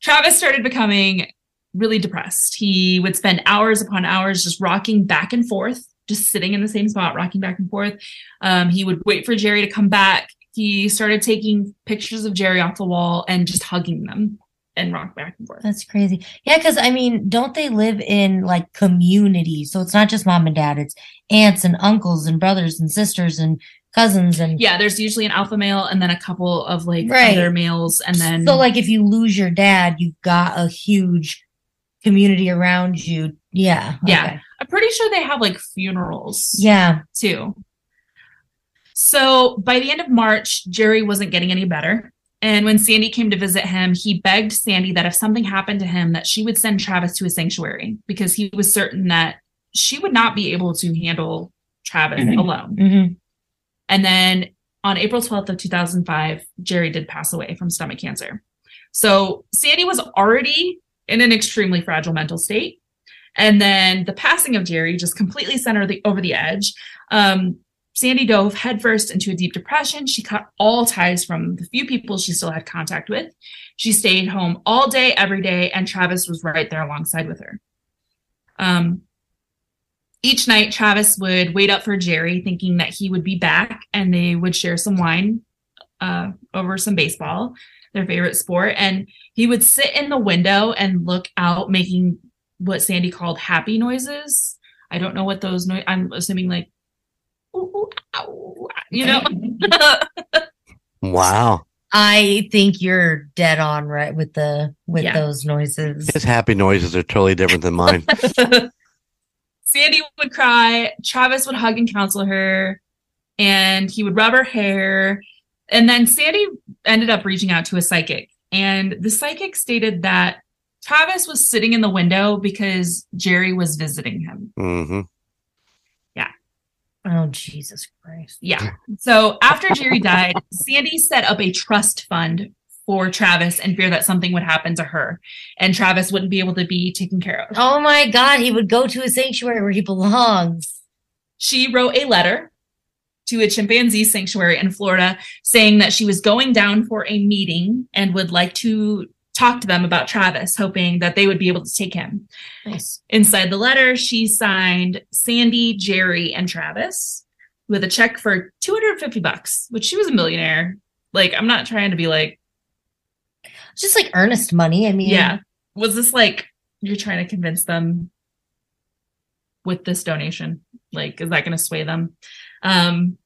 Travis started becoming really depressed. He would spend hours upon hours just rocking back and forth, just sitting in the same spot, rocking back and forth. Um, he would wait for Jerry to come back. He started taking pictures of Jerry off the wall and just hugging them and rock back and forth. That's crazy. Yeah, because I mean, don't they live in like communities? So it's not just mom and dad, it's aunts and uncles and brothers and sisters and cousins and Yeah, there's usually an alpha male and then a couple of like Right. other males, and then so like if you lose your dad, you've got a huge community around you. Yeah. Yeah. okay. I'm pretty sure they have like funerals. Yeah. too. So by the end of March, Jerry wasn't getting any better. And when Sandy came to visit him, he begged Sandy that if something happened to him, that she would send Travis to a sanctuary because he was certain that she would not be able to handle Travis Mhm. alone. hmm And then on April 12th of 2005, Jerry did pass away from stomach cancer. So Sandy was already in an extremely fragile mental state. And then the passing of Jerry just completely sent her the, over the edge. Um, Sandy dove headfirst into a deep depression. She cut all ties from the few people she still had contact with. She stayed home all day, every day, and Travis was right there alongside with her. Um, each night, Travis would wait up for Jerry, thinking that he would be back and they would share some wine uh, over some baseball, their favorite sport. And he would sit in the window and look out, making what Sandy called happy noises. I don't know what those noise. I'm assuming like, ooh, ooh, ow, you know. Wow. I think you're dead on right with the with Yeah. those noises. His happy noises are totally different than mine. Sandy would cry, Travis would hug and counsel her, and he would rub her hair. And then Sandy ended up reaching out to a psychic, and the psychic stated that Travis was sitting in the window because Jerry was visiting him. hmm Oh Jesus Christ! Yeah. So after Jerry died, Sandy set up a trust fund for Travis in fear that something would happen to her and Travis wouldn't be able to be taken care of. Oh my God! He would go to a sanctuary where he belongs. She wrote a letter to a chimpanzee sanctuary in Florida saying that she was going down for a meeting and would like to talk to them about Travis, hoping that they would be able to take him. Nice. Inside the letter, she signed Sandy, Jerry, and Travis with a check for 250 bucks, which she was a millionaire. Like, I'm not trying to be like, It's just like earnest money. I mean, yeah. Was this like you're trying to convince them with this donation? Like, is that going to sway them? Um,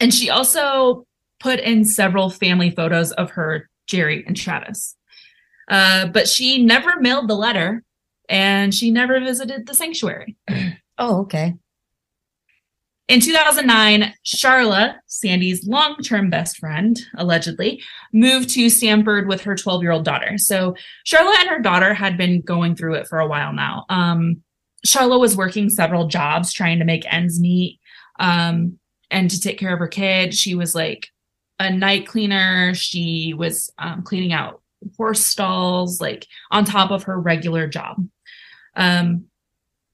and she also put in several family photos of her, Jerry, and Travis. Uh, but she never mailed the letter and she never visited the sanctuary. Oh, okay. In 2009, Charla, Sandy's long term best friend, allegedly, moved to Stamford with her 12 year old daughter. So Charla and her daughter had been going through it for a while now. Um, Charla was working several jobs trying to make ends meet um, and to take care of her kid. She was like a night cleaner, she was um, cleaning out horse stalls, like on top of her regular job. Um,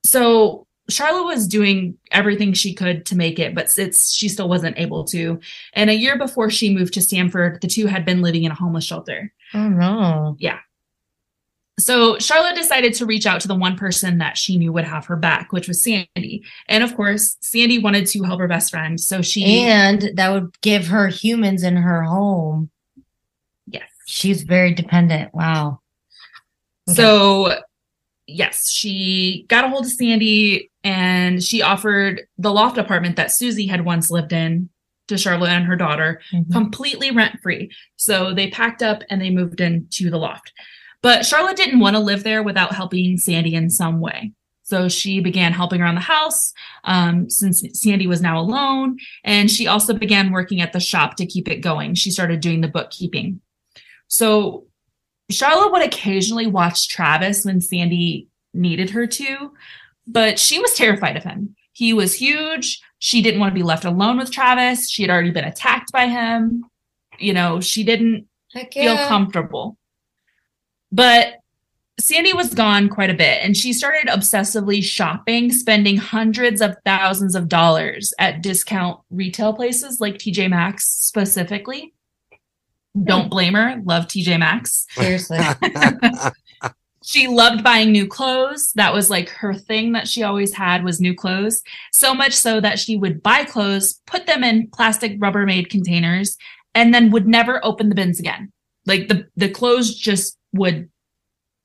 so Charlotte was doing everything she could to make it, but it's she still wasn't able to. And a year before she moved to Stamford, the two had been living in a homeless shelter. Oh no. Yeah. So Charlotte decided to reach out to the one person that she knew would have her back, which was Sandy. And of course, Sandy wanted to help her best friend. So she And that would give her humans in her home. She's very dependent. Wow. Okay. So, yes, she got a hold of Sandy and she offered the loft apartment that Susie had once lived in to Charlotte and her daughter Mhm. completely rent free. So they packed up and they moved into the loft. But Charlotte didn't want to live there without helping Sandy in some way. So she began helping around the house um, since Sandy was now alone. And she also began working at the shop to keep it going. She started doing the bookkeeping. So Charlotte would occasionally watch Travis when Sandy needed her to, but she was terrified of him. He was huge. She didn't want to be left alone with Travis. She had already been attacked by him. You know, she didn't Heck feel comfortable. But Sandy was gone quite a bit and she started obsessively shopping, spending hundreds of thousands of dollars at discount retail places like TJ Maxx specifically. Don't blame her. Love TJ Maxx. Seriously. She loved buying new clothes. That was like her thing that she always had was new clothes. So much so that she would buy clothes, put them in plastic Rubbermaid containers, and then would never open the bins again. Like the the clothes just would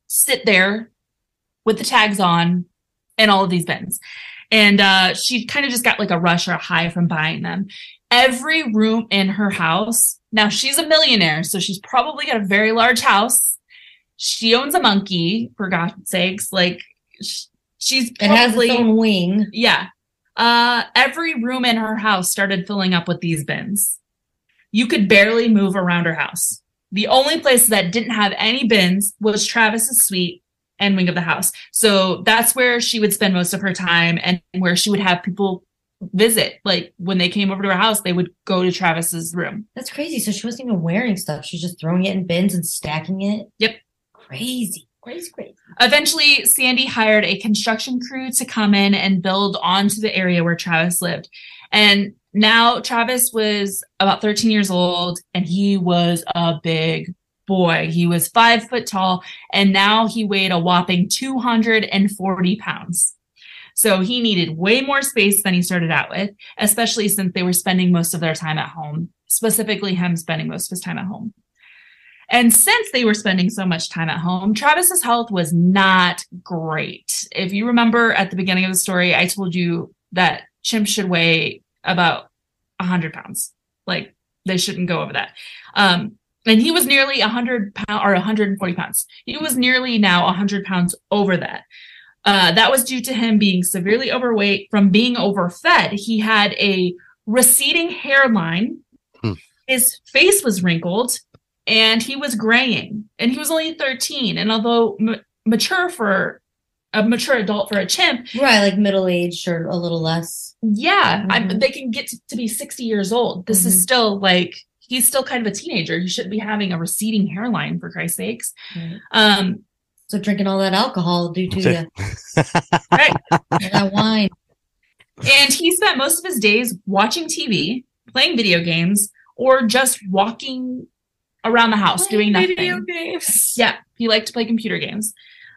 sit there with the tags on in all of these bins. And uh, she kind of just got like a rush or a high from buying them. Every room in her house. Now she's a millionaire, so she's probably got a very large house. She owns a monkey, for God's sakes. Like sh- she's It has probably its own wing. yeah. Uh, every room in her house started filling up with these bins. You could barely move around her house. The only place that didn't have any bins was Travis's suite and wing of the house. So that's where she would spend most of her time and where she would have people visit. Like when they came over to her house, they would go to Travis's room. That's crazy. So she wasn't even wearing stuff. She's just throwing it in bins and stacking it. Yep. Crazy. Crazy, crazy. Eventually, Sandy hired a construction crew to come in and build onto the area where Travis lived. And now Travis was about 13 years old and he was a big boy. He was five foot tall and now he weighed a whopping 240 pounds. So he needed way more space than he started out with, especially since they were spending most of their time at home, specifically him spending most of his time at home. And since they were spending so much time at home, Travis's health was not great. If you remember at the beginning of the story, I told you that chimps should weigh about 100 pounds. Like they shouldn't go over that. Um, and he was nearly 100 pounds or 140 pounds. He was nearly now 100 pounds over that. Uh, that was due to him being severely overweight from being overfed. He had a receding hairline. Hmm. His face was wrinkled and he was graying and he was only 13 and although m- mature for a mature adult for a chimp Right, like middle aged or a little less. Yeah, I'm, Mhm. they can get to, to be 60 years old. This Mhm. is still like he's still kind of a teenager. He shouldn't be having a receding hairline for Christ's sakes. Right. Um, So drinking all that alcohol due to you, right. that wine. And he spent most of his days watching TV, playing video games, or just walking around the house doing nothing. Video games. Yeah, he liked to play computer games.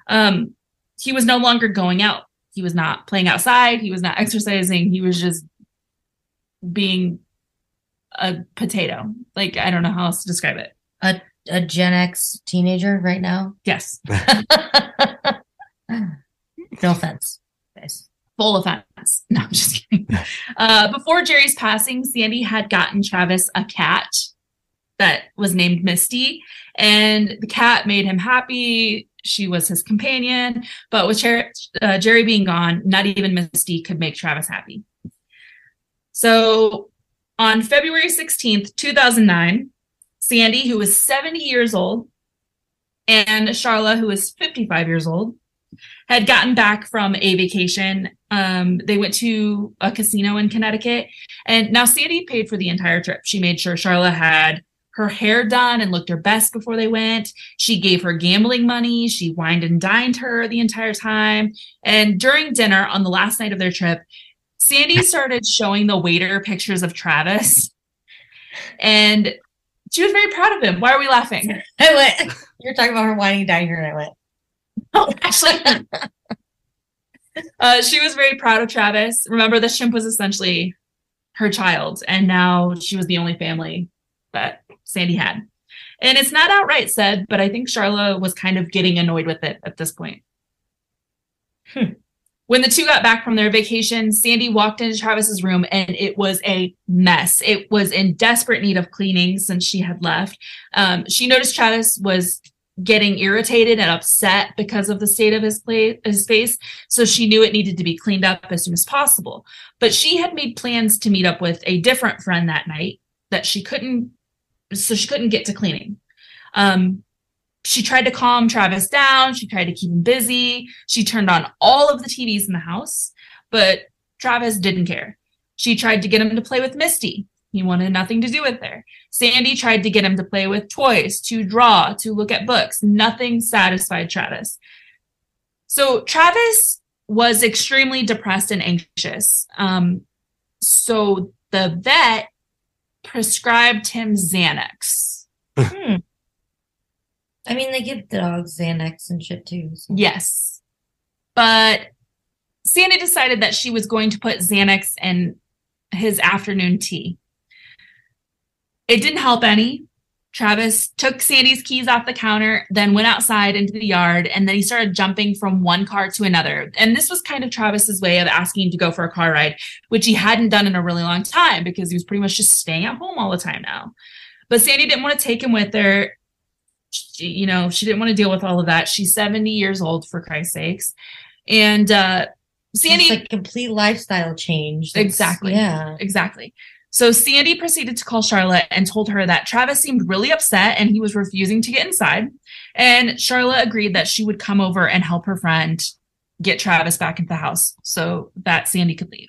Um, he was no longer going out. He was not playing outside. He was not exercising. He was just being a potato. Like I don't know how else to describe it. A Gen X teenager right now. Yes, no offense, guys. full offense. No, I'm just kidding. Uh, before Jerry's passing, Sandy had gotten Travis a cat that was named Misty, and the cat made him happy. She was his companion, but with Jer- uh, Jerry being gone, not even Misty could make Travis happy. So on February 16th, 2009, Sandy, who was 70 years old, and Charla, who was 55 years old, had gotten back from a vacation. Um, they went to a casino in Connecticut, and now Sandy paid for the entire trip. She made sure Charla had her hair done and looked her best before they went. She gave her gambling money. She wined and dined her the entire time. And during dinner on the last night of their trip, Sandy started showing the waiter pictures of Travis. And she was very proud of him. Why are we laughing? I went. You're talking about her whining diner, and I went. Oh, actually, uh, she was very proud of Travis. Remember, the chimp was essentially her child, and now she was the only family that Sandy had. And it's not outright said, but I think Charla was kind of getting annoyed with it at this point. Hmm. When the two got back from their vacation, Sandy walked into Travis's room and it was a mess. It was in desperate need of cleaning since she had left. Um, she noticed Travis was getting irritated and upset because of the state of his place his face so she knew it needed to be cleaned up as soon as possible but she had made plans to meet up with a different friend that night that she couldn't so she couldn't get to cleaning um she tried to calm Travis down she tried to keep him busy she turned on all of the TVs in the house but Travis didn't care she tried to get him to play with Misty he wanted nothing to do with her Sandy tried to get him to play with toys, to draw, to look at books. Nothing satisfied Travis. So Travis was extremely depressed and anxious. Um, so the vet prescribed him Xanax. Hmm. I mean, they give dogs Xanax and shit too. so- Yes. But Sandy decided that she was going to put Xanax in his afternoon tea. It didn't help any. Travis took Sandy's keys off the counter, then went outside into the yard, and then he started jumping from one car to another. And this was kind of Travis's way of asking to go for a car ride, which he hadn't done in a really long time because he was pretty much just staying at home all the time now. But Sandy didn't want to take him with her. She, you know, she didn't want to deal with all of that. She's 70 years old, for Christ's sakes. And uh, Sandy. It's like complete lifestyle change. That's- Exactly. Yeah. Exactly. So Sandy proceeded to call Charlotte and told her that Travis seemed really upset and he was refusing to get inside. And Charlotte agreed that she would come over and help her friend get Travis back into the house so that Sandy could leave.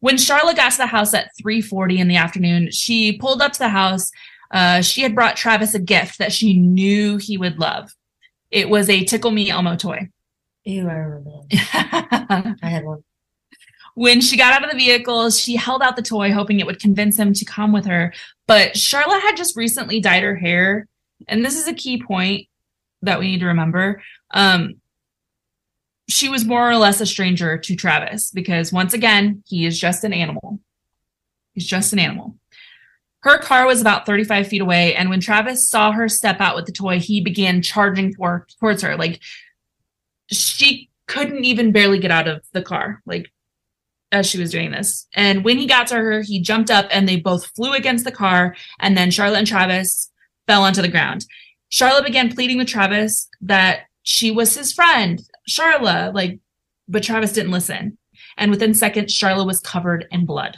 When Charlotte got to the house at 3:40 in the afternoon, she pulled up to the house. Uh, she had brought Travis a gift that she knew he would love. It was a Tickle Me Elmo toy. Ew, I remember. I had one. When she got out of the vehicle, she held out the toy, hoping it would convince him to come with her. But Charlotte had just recently dyed her hair. And this is a key point that we need to remember. Um, she was more or less a stranger to Travis because, once again, he is just an animal. He's just an animal. Her car was about 35 feet away. And when Travis saw her step out with the toy, he began charging toward, towards her. Like, she couldn't even barely get out of the car. Like, as she was doing this. And when he got to her, he jumped up and they both flew against the car. And then Charlotte and Travis fell onto the ground. Charlotte began pleading with Travis that she was his friend, Charlotte, like, but Travis didn't listen. And within seconds, Charlotte was covered in blood.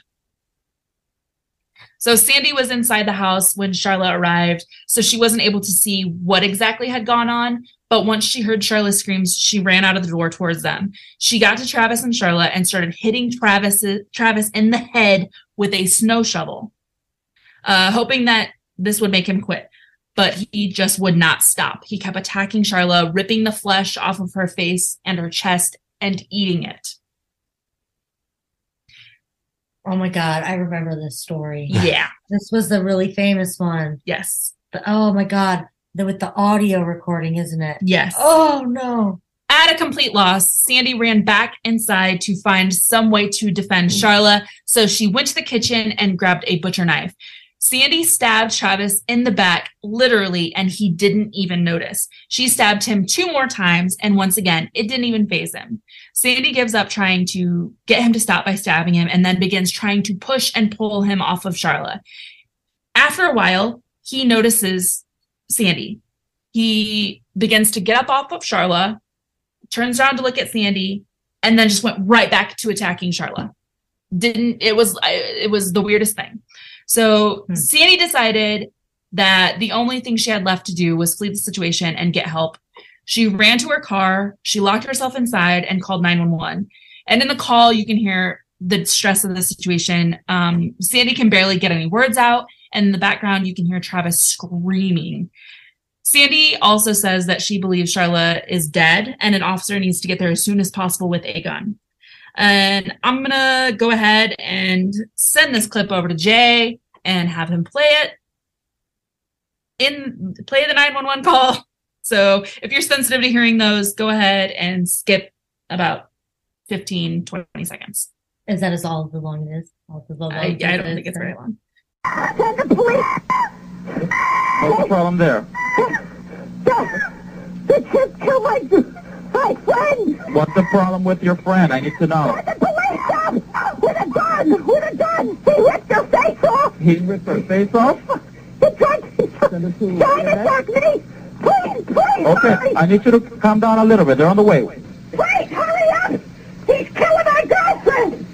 So Sandy was inside the house when Charlotte arrived, so she wasn't able to see what exactly had gone on. But once she heard Charlotte's screams, she ran out of the door towards them. She got to Travis and Charlotte and started hitting Travis Travis in the head with a snow shovel, uh, hoping that this would make him quit. But he just would not stop. He kept attacking Charlotte, ripping the flesh off of her face and her chest and eating it. Oh my god, I remember this story. Yeah. This was the really famous one. Yes. The- oh my god, the, with the audio recording, isn't it? Yes. Oh no. At a complete loss, Sandy ran back inside to find some way to defend mm. Charla, so she went to the kitchen and grabbed a butcher knife. Sandy stabbed Travis in the back, literally, and he didn't even notice. She stabbed him two more times, and once again, it didn't even phase him. Sandy gives up trying to get him to stop by stabbing him and then begins trying to push and pull him off of Charla. After a while, he notices Sandy. He begins to get up off of Charla, turns around to look at Sandy, and then just went right back to attacking Charla. Didn't it was it was the weirdest thing. So Hmm. Sandy decided that the only thing she had left to do was flee the situation and get help. She ran to her car, she locked herself inside and called 911. And in the call, you can hear the stress of the situation. Um, Sandy can barely get any words out. And in the background, you can hear Travis screaming. Sandy also says that she believes Charla is dead and an officer needs to get there as soon as possible with a gun. And I'm going to go ahead and send this clip over to Jay and have him play it in play the 911 call. So if you're sensitive to hearing those, go ahead and skip about 15, 20 seconds. Is that as all the long it is? All the, the I, I don't think it's very long. What's the problem there? The kid killed my, my friend! What's the problem with your friend? I need to know. The police stop! Oh, with a gun! With a gun! He ripped her face off! He ripped her face off? He tried, he tried to attack me! Please, please, Okay, hurry! I need you to calm down a little bit. They're on the way. Please, hurry up! He's killing my girlfriend!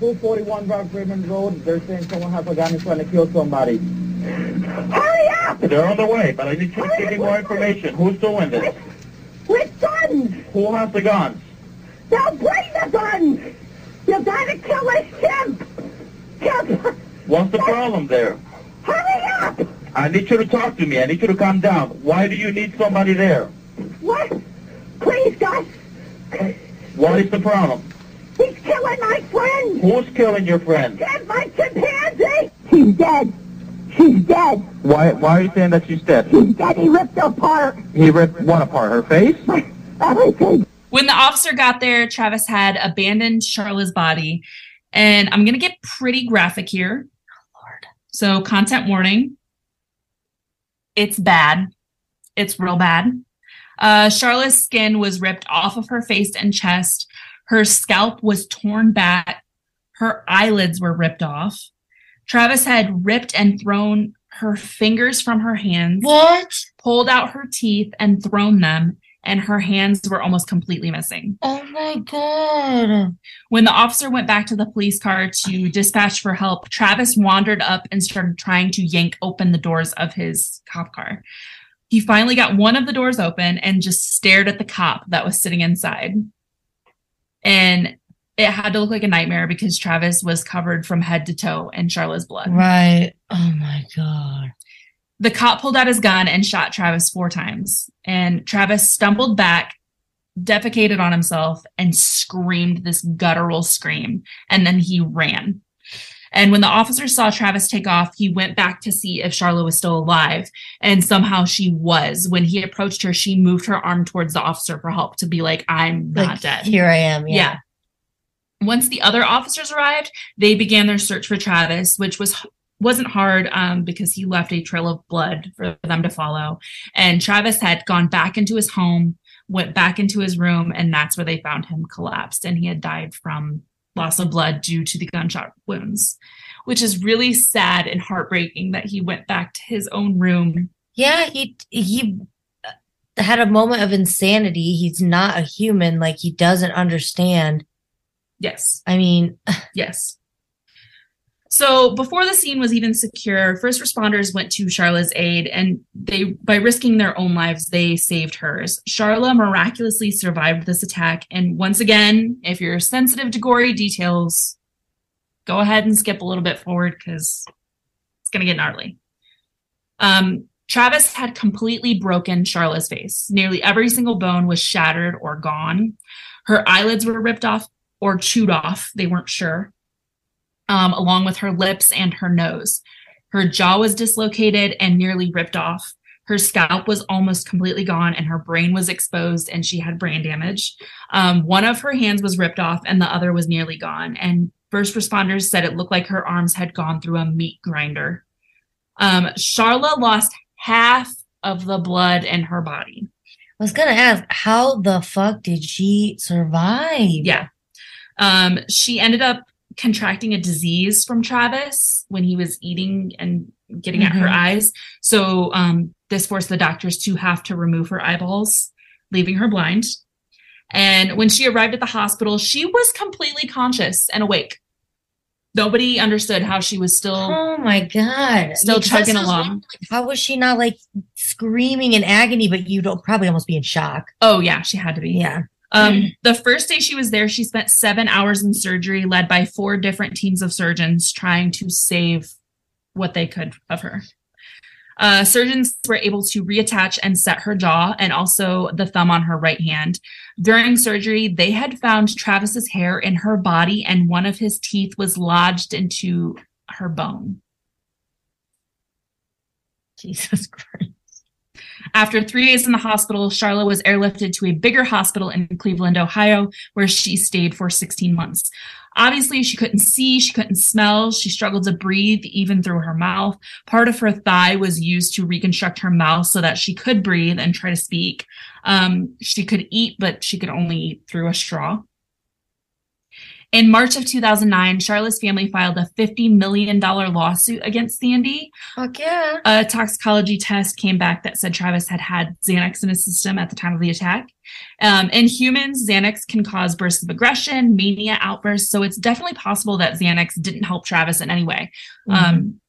241 Rock Rimmon Road. They're saying someone has a gun and trying to kill somebody. Hurry up! They're on the way, but I need you to give me more information. Who's doing this? With guns! Who has the guns? Now bring the guns! You gotta kill this chimp! Chimp! What's the problem there? Hurry up! I need you to talk to me. I need you to calm down. Why do you need somebody there? What? Please, Gus! What is the problem? He's killing my friend! Who's killing your friend? Dead, my chimpanzee! He's dead! She's dead! Why Why are you saying that she's dead? She's dead! He ripped her apart! He ripped what apart? Her face? Everything! When the officer got there, Travis had abandoned Charla's body. And I'm going to get pretty graphic here. Lord. So, content warning. It's bad. It's real bad. Uh, Charla's skin was ripped off of her face and chest. Her scalp was torn back. Her eyelids were ripped off. Travis had ripped and thrown her fingers from her hands What? pulled out her teeth and thrown them, and her hands were almost completely missing. Oh my god. When the officer went back to the police car to dispatch for help, Travis wandered up and started trying to yank open the doors of his cop car. He finally got one of the doors open and just stared at the cop that was sitting inside. And it had to look like a nightmare because Travis was covered from head to toe in Charlotte's blood. Right. Oh my god. The cop pulled out his gun and shot Travis four times. And Travis stumbled back, defecated on himself, and screamed this guttural scream. And then he ran. And when the officer saw Travis take off, he went back to see if Charlotte was still alive. And somehow she was. When he approached her, she moved her arm towards the officer for help to be like, I'm not Like, dead. Here I am. Yeah. Yeah. Once the other officers arrived, they began their search for Travis, which was wasn't hard um, because he left a trail of blood for them to follow. And Travis had gone back into his home, went back into his room, and that's where they found him collapsed, and he had died from loss of blood due to the gunshot wounds, which is really sad and heartbreaking that he went back to his own room. Yeah, he he had a moment of insanity. He's not a human. Like he doesn't understand. Yes, I mean, yes. So before the scene was even secure, first responders went to Charla's aid and they by risking their own lives, they saved hers. Charla miraculously survived this attack. And once again, if you're sensitive to gory details, go ahead and skip a little bit forward because it's gonna get gnarly. Um, Travis had completely broken Charla's face. Nearly every single bone was shattered or gone. Her eyelids were ripped off or chewed off. They weren't sure um, along with her lips and her nose. Her jaw was dislocated and nearly ripped off. Her scalp was almost completely gone, and her brain was exposed, and she had brain damage. Um, one of her hands was ripped off, and the other was nearly gone. And first responders said it looked like her arms had gone through a meat grinder. Um, Charla lost half of the blood in her body. I was gonna ask, how the fuck did she survive? Yeah. Um, she ended up contracting a disease from Travis when he was eating and getting at her Mhm. eyes. So um, this forced the doctors to have to remove her eyeballs, leaving her blind. And when she arrived at the hospital, she was completely conscious and awake. Nobody understood how she was still Oh my god! still Yeah, 'cause chugging along. How was she not like screaming in agony? But you'd probably almost be in shock. Oh yeah, she had to be. Yeah. Um, the first day she was there, she spent seven hours in surgery, led by four different teams of surgeons trying to save what they could of her. Uh, surgeons were able to reattach and set her jaw and also the thumb on her right hand. During surgery, they had found Travis's hair in her body, and one of his teeth was lodged into her bone. Jesus Christ. After three days in the hospital, Charlotte was airlifted to a bigger hospital in Cleveland, Ohio, where she stayed for 16 months. Obviously, she couldn't see, she couldn't smell, she struggled to breathe even through her mouth. Part of her thigh was used to reconstruct her mouth so that she could breathe and try to speak. Um, she could eat, but she could only eat through a straw. In March of 2009, Charlotte's family filed a $50 million lawsuit against Sandy Fuck yeah. a toxicology test came back that said Travis had had Xanax in his system at the time of the attack. Um, in humans, Xanax can cause bursts of aggression, mania outbursts. So it's definitely possible that Xanax didn't help Travis in any way. Um,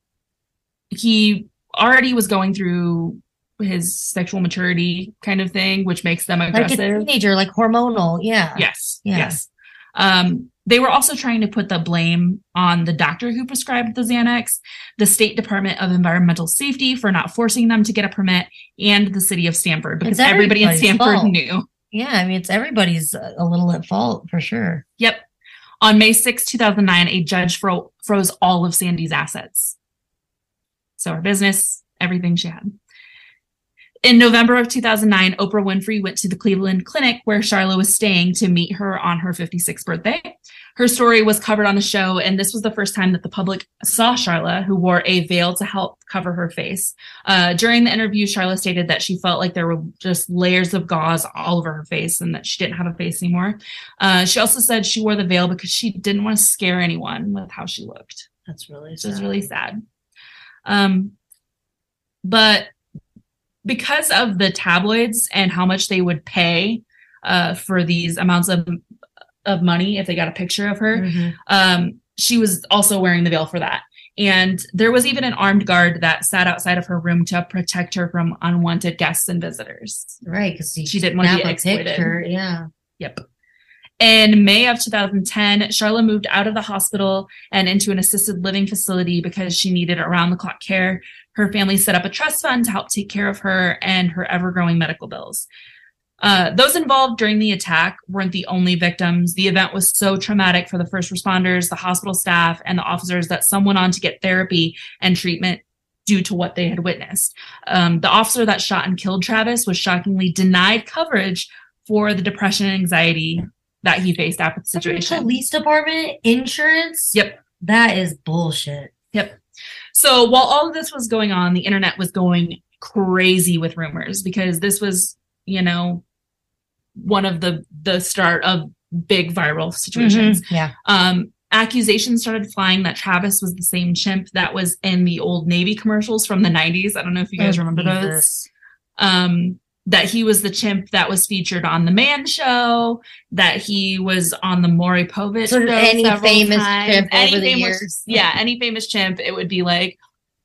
he already was going through his sexual maturity kind of thing, which makes them aggressive. like a teenager, like hormonal. Yeah. Yes. Yeah. Yes. Um, they were also trying to put the blame on the doctor who prescribed the Xanax, the State Department of Environmental Safety for not forcing them to get a permit, and the city of Stamford because everybody in Stamford fault. knew. Yeah. I mean, it's everybody's a a little at fault for sure. Yep. On May 6, 2009, a judge fro- froze all of Sandy's assets. So her business, everything she had. In November of 2009, Oprah Winfrey went to the Cleveland Clinic where Charlotte was staying to meet her on her 56th birthday. Her story was covered on the show, and this was the first time that the public saw Charlotte, who wore a veil to help cover her face. Uh, during the interview, Charlotte stated that she felt like there were just layers of gauze all over her face and that she didn't have a face anymore. Uh, she also said she wore the veil because she didn't want to scare anyone with how she looked That's really which is sad. really sad. Um, but because of the tabloids and how much they would pay uh, for these amounts of of money if they got a picture of her, Mhm. um, she was also wearing the veil for that. And there was even an armed guard that sat outside of her room to protect her from unwanted guests and visitors. Right. Because She didn't want to be exploited. picture. Yeah. Yep. In May of 2010, Charlotte moved out of the hospital and into an assisted living facility because she needed around the clock care. Her family set up a trust fund to help take care of her and her ever growing medical bills. Uh, those involved during the attack weren't the only victims. The event was so traumatic for the first responders, the hospital staff, and the officers that some went on to get therapy and treatment due to what they had witnessed. Um, the officer that shot and killed Travis was shockingly denied coverage for the depression and anxiety that he faced after the situation. Police department, insurance. Yep. That is bullshit. So while all of this was going on, the internet was going crazy with rumors because this was, you know, one of the the start of big viral situations. Mhm. Yeah. Um, accusations started flying that Travis was the same chimp that was in the old Navy commercials from the 90s. I don't know if you guys Oh, remember those. Um, that he was the chimp that was featured on the Man Show, that he was on the Maury Povich Sort of any famous times. chimp Any over the years. Yeah, any famous chimp, it would be like,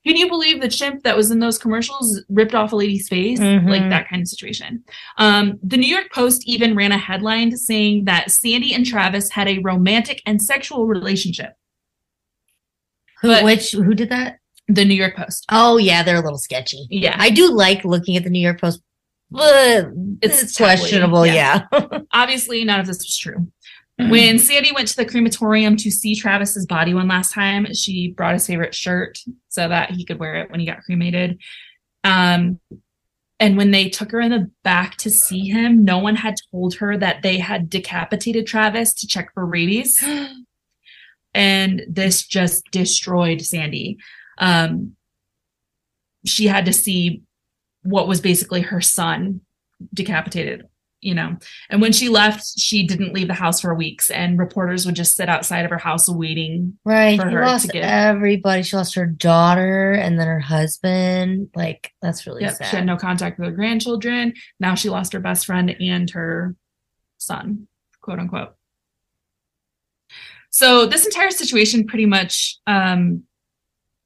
can you believe the chimp that was in those commercials ripped off a lady's face? Mhm. Like that kind of situation. Um, the New York Post even ran a headline saying that Sandy and Travis had a romantic and sexual relationship. Who, But- which who did that? The New York Post. Oh yeah, they're a little sketchy. Yeah. I do like looking at the New York Post, but It's it's, questionable. yeah. Yeah. Obviously, none of this was true. When Sandy went to the crematorium to see Travis's body one last time, she brought his favorite shirt so that he could wear it when he got cremated. Um, and when they took her in the back to see him, no one had told her that they had decapitated Travis to check for rabies. and this just destroyed Sandy. Um, she had to see what was basically her son decapitated, you know. And when she left, she didn't leave the house for weeks, and reporters would just sit outside of her house waiting. right. For She her to lost get- everybody. She lost her daughter and then her husband. Like that's really Yep, sad. she had no contact with her grandchildren. Now she lost her best friend and her son, quote unquote. So this entire situation pretty much um,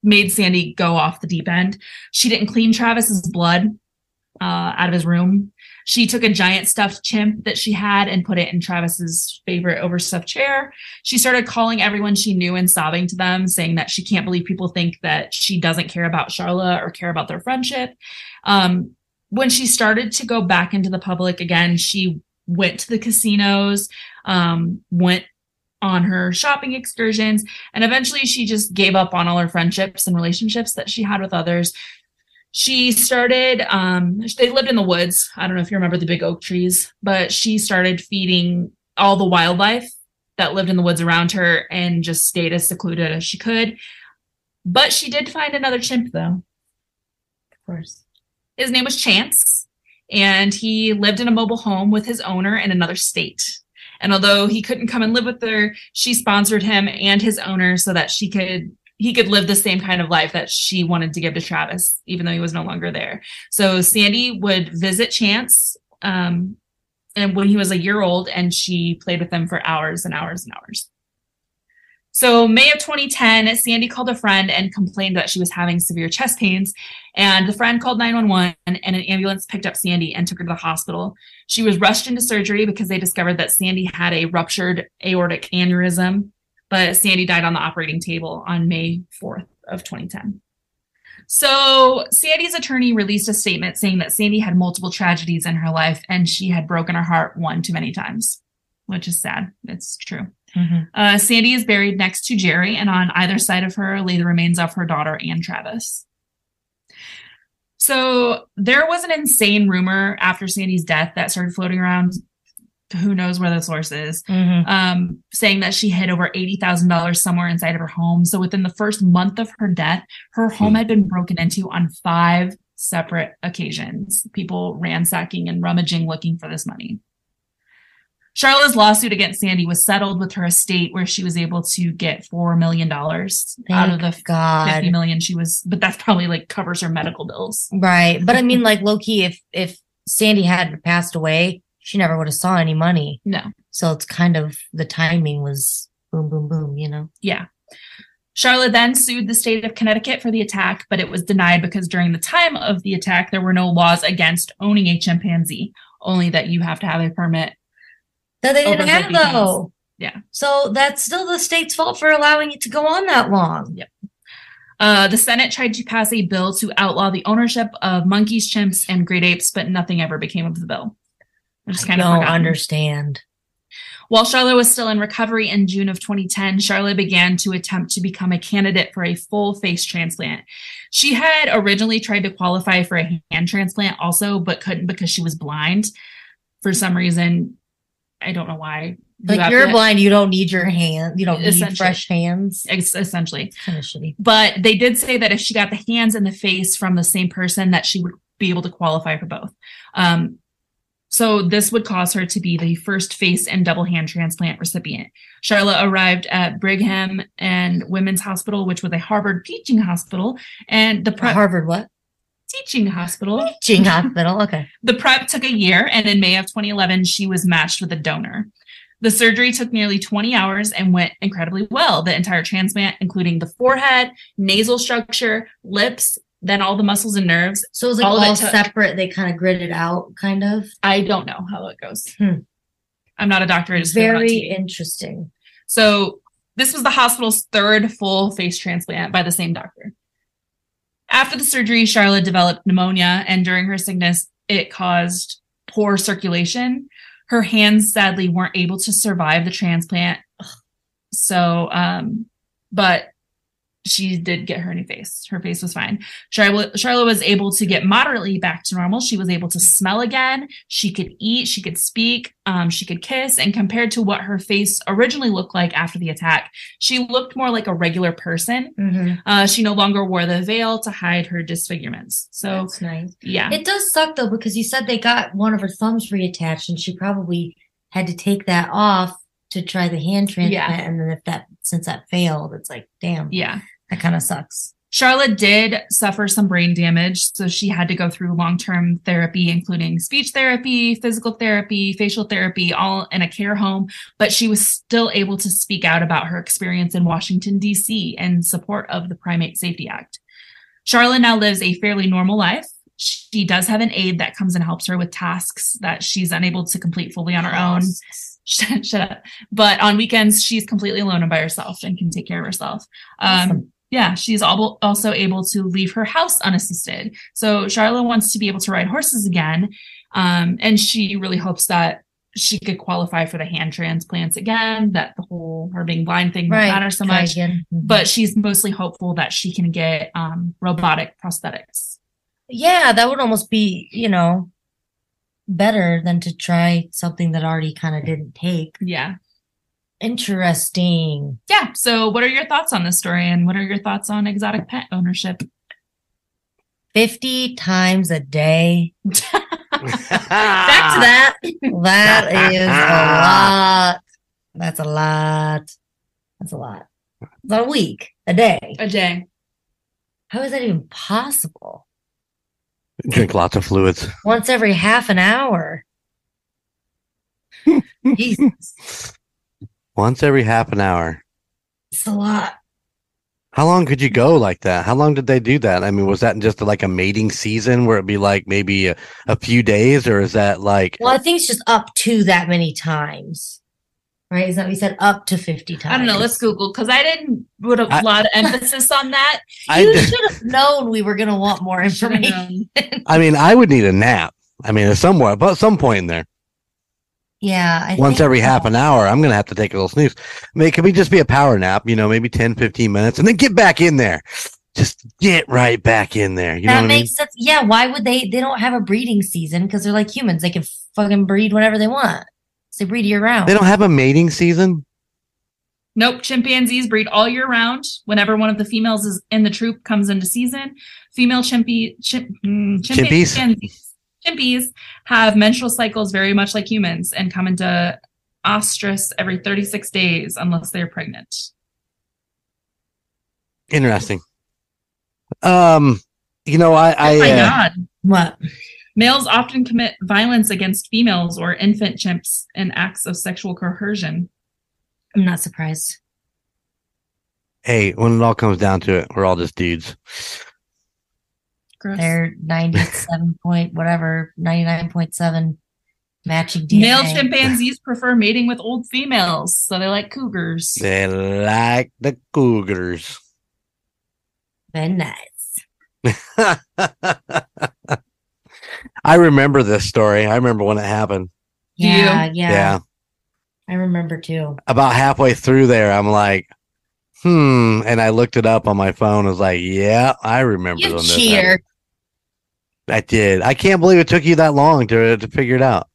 made Sandy go off the deep end. She didn't clean Travis's blood uh, out of his room. She took a giant stuffed chimp that she had and put it in Travis's favorite overstuffed chair. She started calling everyone she knew and sobbing to them, saying that she can't believe people think that she doesn't care about Charlotte or care about their friendship. Um, when she started to go back into the public again, she went to the casinos, um, went on her shopping excursions, and eventually she just gave up on all her friendships and relationships that she had with others. She started, um, they lived in the woods. I don't know if you remember the big oak trees, but she started feeding all the wildlife that lived in the woods around her and just stayed as secluded as she could. But she did find another chimp, though. of course. His name was Chance, and he lived in a mobile home with his owner in another state. And although he couldn't come and live with her, she sponsored him and his owner so that she could he could live the same kind of life that she wanted to give to Travis, even though he was no longer there. So Sandy would visit Chance, um, and when he was a year old, and she played with him for hours and hours and hours. So May of 2010, Sandy called a friend and complained that she was having severe chest pains. And the friend called 911 and an ambulance picked up Sandy and took her to the hospital. She was rushed into surgery because they discovered that Sandy had a ruptured aortic aneurysm, but Sandy died on the operating table on May 4th of 2010. So Sandy's attorney released a statement saying that Sandy had multiple tragedies in her life and she had broken her heart one too many times, which is sad. It's true. Mhm. Uh, Sandy is buried next to Jerry, and on either side of her lay the remains of her daughter and Travis. So there was an insane rumor after Sandy's death that started floating around. Who knows where the source is? Mhm. Um, saying that she hid over eighty thousand dollars somewhere inside of her home. So within the first month of her death, her home had been broken into on five separate occasions. People ransacking and rummaging looking for this money. Charlotte's lawsuit against Sandy was settled with her estate, where she was able to get four million dollars out of the God. fifty million she was. But that's probably like covers her medical bills. Right. But I mean, like low key, if if Sandy hadn't passed away, she never would have saw any money. No, So it's kind of the timing was boom, boom, boom. You know. Yeah. Charlotte then sued the state of Connecticut for the attack, but it was denied because during the time of the attack, there were no laws against owning a chimpanzee, only that you have to have a permit. That they didn't have 50 pounds. though. Yeah. So that's still the state's fault for allowing it to go on that long. Yep. Uh, the Senate tried to pass a bill to outlaw the ownership of monkeys, chimps, and great apes, but nothing ever became of the bill. I kind of don't forgotten. understand. While Charlotte was still in recovery in June of 2010, Charlotte began to attempt to become a candidate for a full face transplant. She had originally tried to qualify for a hand transplant also, but couldn't because she was blind. For some reason, I don't know why. You Like you're to- blind, you don't need your hand. You don't need fresh hands. ex- Essentially. Kind of shitty. But they did say that if she got the hands and the face from the same person, that she would be able to qualify for both. Um, so this would cause her to be the first face and double hand transplant recipient. Charlotte arrived at Brigham and Women's Hospital, which was a Harvard teaching hospital, and the pre- Harvard, what? Teaching hospital. Teaching hospital. Okay. The prep took a year, and in May of 2011, she was matched with a donor. The surgery took nearly 20 hours and went incredibly well. The entire transplant, including the forehead, nasal structure, lips, then all the muscles and nerves. So it was like All all, separate. They kind of gridded out, kind of. I don't know how it goes. Hmm. I'm not a doctor. I just heard it on Very interesting. So this was the hospital's third full face transplant by the same doctor. After the surgery, Charlotte developed pneumonia, and during her sickness, it caused poor circulation. Her hands sadly weren't able to survive the transplant. So, um, but she did get her new face. Her face was fine. Charlotte, Charlotte was able to get moderately back to normal. She was able to smell again. She could eat. She could speak. Um, she could kiss. And compared to what her face originally looked like after the attack, she looked more like a regular person. Mhm. Uh, she no longer wore the veil to hide her disfigurements. So, That's nice. yeah. It does suck though because you said they got one of her thumbs reattached, and she probably had to take that off to try the hand transplant. Yeah. And then if that since that failed, it's like, damn, yeah. That kind of sucks. Charlotte did suffer some brain damage, so she had to go through long term therapy, including speech therapy, physical therapy, facial therapy, all in a care home. But she was still able to speak out about her experience in Washington, D.C., in support of the Primate Safety Act. Charlotte now lives a fairly normal life. She does have an aide that comes and helps her with tasks that she's unable to complete fully on her own. Shut, shut up. But on weekends, she's completely alone and by herself and can take care of herself. Um, Awesome. Yeah, she's al- also able to leave her house unassisted. So Charlotte wants to be able to ride horses again. Um, and she really hopes that she could qualify for the hand transplants again, that the whole her being blind thing Right. matter so much. Mhm. But she's mostly hopeful that she can get um, robotic prosthetics. yeah, that would almost be, you know, better than to try something that already kind of didn't take. Yeah. Interesting. Yeah. So, what are your thoughts on this story and what are your thoughts on exotic pet ownership? 50 times a day. Back to that. That is a lot. That's a lot. That's a lot. It's not a week, a day. A day. How is that even possible? Drink lots of fluids. Once every half an hour. Jesus, Once every half an hour. it's a lot. How long could you go like that? How long did they do that? I mean, was that just like a mating season where it'd be like maybe a, a few days, or is that like Well, I think it's just up to that many times. Right? Is that we said up to 50 times? I don't know. Let's Google because I didn't put a I- lot of emphasis on that. I, You should have known we were going to want more information. I mean, I would need a nap. I mean, somewhere, but some point in there, Yeah. I once think every so. half an hour, I'm gonna have to take a little snooze. I mean, it could be just be a power nap, you know, maybe 10, 15 minutes, and then get back in there. Just get right back in there. You know that what I mean? makes sense. Yeah. Why would they? They don't have a breeding season because they're like humans. They can fucking breed whatever they want. So they breed year round. They don't have a mating season. Nope. Chimpanzees breed all year round. Whenever one of the females is in the troop comes into season, female chimpy, chimp, mm, Chimpies? Chimpanzees, have menstrual cycles very much like humans and come into estrus every 36 days unless they're pregnant. Interesting. Um, you know, I, I, oh my uh, God. What? Males often commit violence against females or infant chimps in acts of sexual coercion. I'm not surprised. hey, when it all comes down to it, we're all just dudes. Gross. They're 97 point whatever, 99.7 matching DNA. Male chimpanzees prefer mating with old females, so they like cougars. They like the cougars. Very nice. I remember this story. I remember when it happened. Yeah, yeah, Yeah. I remember too. About halfway through there, I'm like, hmm. And I looked it up on my phone. I was like, yeah, I remember You this cheater. I did. I can't believe it took you that long to, to figure it out.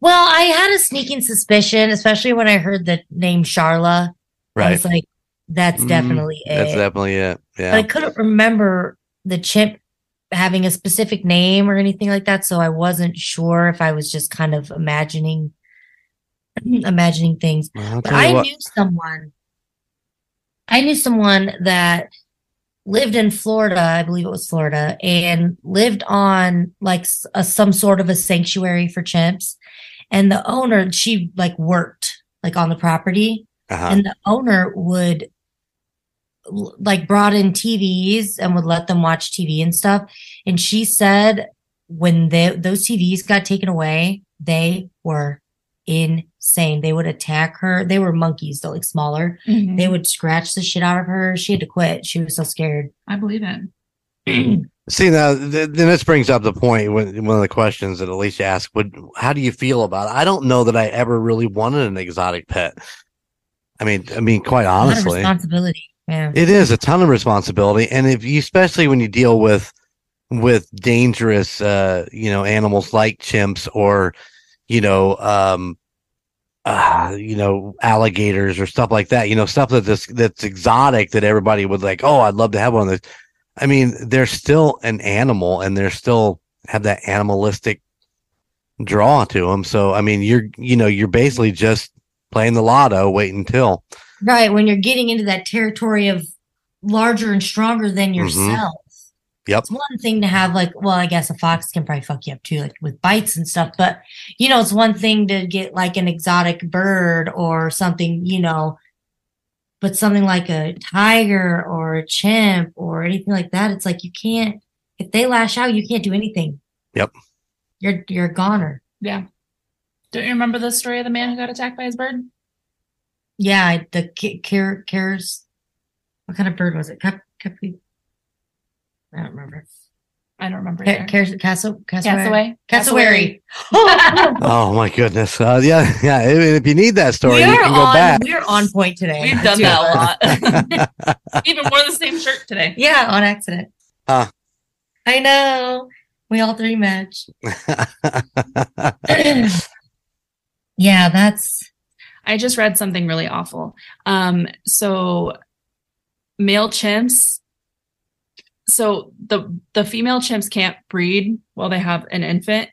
Well, I had a sneaking suspicion, especially when I heard the name Charla. I Right. was like, that's Mhm. definitely it. That's definitely it. But Yeah. I couldn't remember the chimp having a specific name or anything like that, so I wasn't sure if I was just kind of imagining imagining things. Well, But I what. knew someone. I knew someone that lived in Florida, I believe it was Florida, and lived on like a, some sort of a sanctuary for chimps. And the owner, she like worked like on the property, Uh-huh. and the owner would like brought in TVs and would let them watch TV and stuff. And she said when they, those TVs got taken away, they were insane. They would attack her. They were monkeys, though, like smaller. Mhm. They would scratch the shit out of her. She had to quit. She was so scared. I believe it. See now, th- then this brings up the point. When, one of the questions that Alicia asked, "Would how do you feel about it?" I don't know that I ever really wanted an exotic pet. I mean, I mean, quite A honestly, responsibility. Yeah. it is a ton of responsibility, and if you, especially when you deal with with dangerous, uh, you know, animals like chimps or, you know, um, uh, you know, alligators or stuff like that. You know, stuff that this that's exotic that everybody would like. Oh, I'd love to have one of those. I mean, they're still an animal, and they're still have that animalistic draw to them. So, I mean, you're you know, you're basically just playing the lotto, wait until. Right. When you're getting into that territory of larger and stronger than yourself. Yep. It's one thing to have like, well, I guess a fox can probably fuck you up too, like with bites and stuff. But you know, it's one thing to get like an exotic bird or something, you know, but something like a tiger or a chimp or anything like that, it's like you can't. If they lash out, you can't do anything. Yep. You're you're a goner. Yeah. Don't you remember the story of the man who got attacked by his bird? Yeah, I- the care cares. What kind of bird was it? Cap, capi, I don't remember. I don't remember. Ca- either. Cares, castle, cassowary. Cassowary. Cassowary. Oh my goodness! Uh, yeah, yeah. If, if you need that story, we you are can go on. back. We're on point today. We've done Two of us. that a lot. Even wore the same shirt today. Yeah, on accident. Huh. I know. We all three match. yeah, that's I just read something really awful. Um, so male chimps. So the the female chimps can't breed while they have an infant.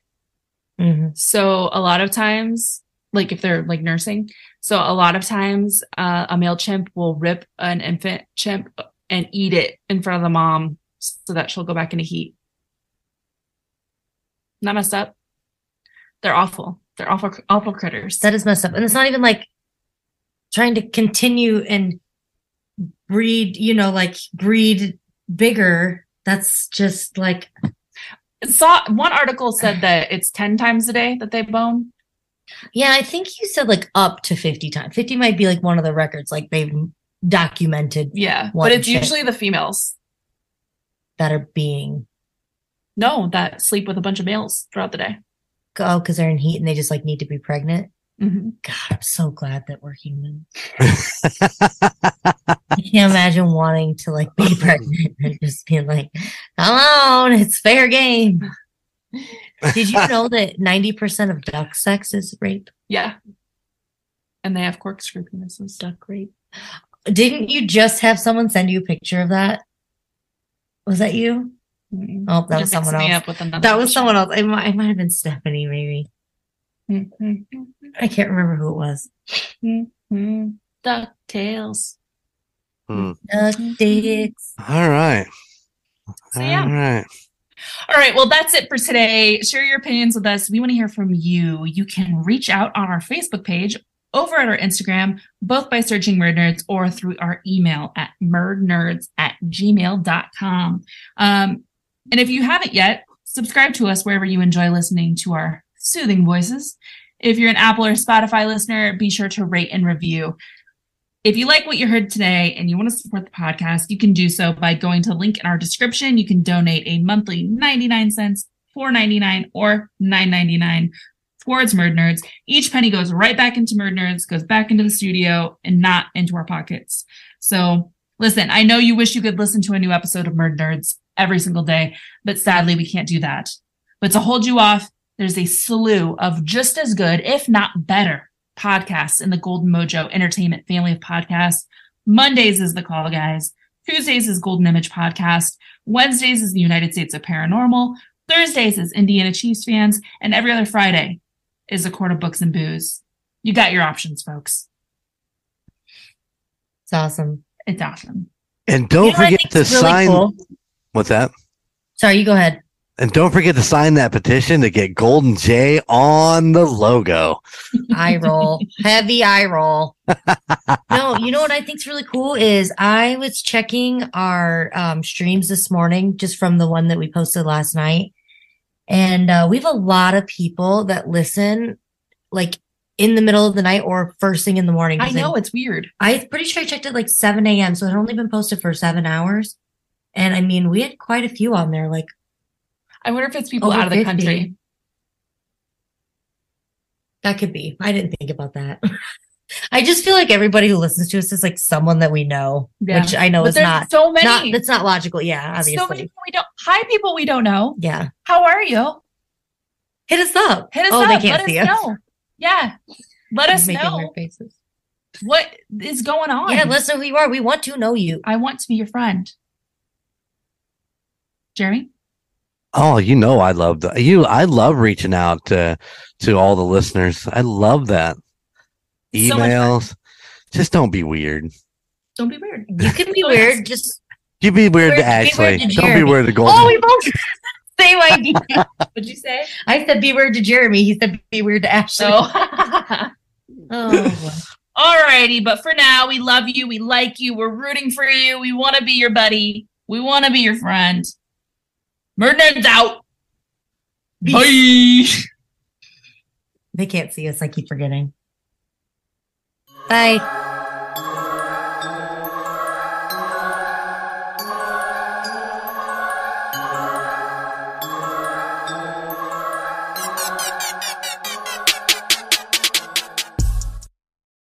mhm. So a lot of times, like if they're like nursing, so a lot of times uh, a male chimp will rip an infant chimp and eat it in front of the mom so that she'll go back into heat. Not messed up. They're awful. They're awful, awful critters. that is messed up, and it's not even like trying to continue and breed. You know, like breed bigger. That's just like saw one article said that it's 10 times a day that they bone. Yeah, I think you said like up to 50 times. 50 might be like one of the records, like they've documented Yeah. But it's usually the females. that are being, No, that sleep with a bunch of males throughout the day. oh, because they're in heat and they just like need to be pregnant. Mm-hmm. God, I'm so glad that we're human. I can't imagine wanting to like be pregnant and just being like, come on, it's fair game. Did you know that 90% of duck sex is rape? Yeah. And they have corkscrew penises. Duck rape. Didn't you just have someone send you a picture of that? Was that you? Mm-mm. Oh, that was someone else. up with another That was someone else. It might, it might have been Stephanie, maybe. Mhm. I can't remember who it was. Mhm. DuckTales. Duck dicks. All right. So, yeah. All right. All right. Well, that's it for today. Share your opinions with us. We want to hear from you. You can reach out on our Facebook page, over at our Instagram, both by searching Murd Nerds or through our email at murdnerds at gmail.com. Um, and if you haven't yet, subscribe to us wherever you enjoy listening to our soothing voices. If you're an Apple or Spotify listener, be sure to rate and review. If you like what you heard today and you want to support the podcast, you can do so by going to the link in our description. You can donate a monthly 99 cents, 4.99 or 9.99 towards Murd Nerds. Each penny goes right back into Murd Nerds, goes back into the studio and not into our pockets. So listen, I know you wish you could listen to a new episode of Murd Nerds every single day, but sadly we can't do that. But to hold you off, there's a slew of just as good, if not better, podcasts in the Golden Mojo Entertainment family of podcasts. Mondays is the Call Guys. Tuesdays is Golden Image Podcast. Wednesdays is the United States of Paranormal. Thursdays is Indiana Chiefs fans. And every other Friday is a Court of Books and Booze. You got your options, folks. It's awesome. It's awesome. And don't You know forget to really sign. cool? What's that? Sorry, you go ahead. And don't forget to sign that petition to get Golden J on the logo. eye roll. Heavy eye roll. No you know what i think's really cool is i was checking our um, streams this morning just from the one that we posted last night. And uh, we have a lot of people that listen like in the middle of the night or first thing in the morning. I know it's weird. i'm pretty sure i checked it like 7 a.m so it had only been posted for seven hours. And i mean we had quite a few on there like I wonder if it's people over out of the 50. country. That could be. I didn't think about that. I just feel like everybody who listens to us is like someone that we know, Yeah. which I know But is not so many. not that's not logical. Yeah, obviously. so many people we don't. Hi, people we don't know. yeah, How are you? hit us up. Hit us oh, up. they can't Let see us us. know. Yeah. Let us know faces. what is going on. Yeah, let us know who you are. We want to know you. I want to be your friend. Jeremy? Oh, you know I love the you. I love reaching out to to all the listeners. I love that. So. Emails. Just don't be weird. Don't be weird. You can be Oh, weird. Just You be weird Be to weird- be Ashlee. weird to Don't be weird to Golden. oh, we both same idea. What'd you say? I said be weird to Jeremy. He said be weird to Ashlee. So, oh, oh. alrighty. But for now, we love you. We like you. We're rooting for you. We want to be your buddy. We want to be your friend. MurdNerds out. Bye. they can't see us. I keep forgetting. Bye.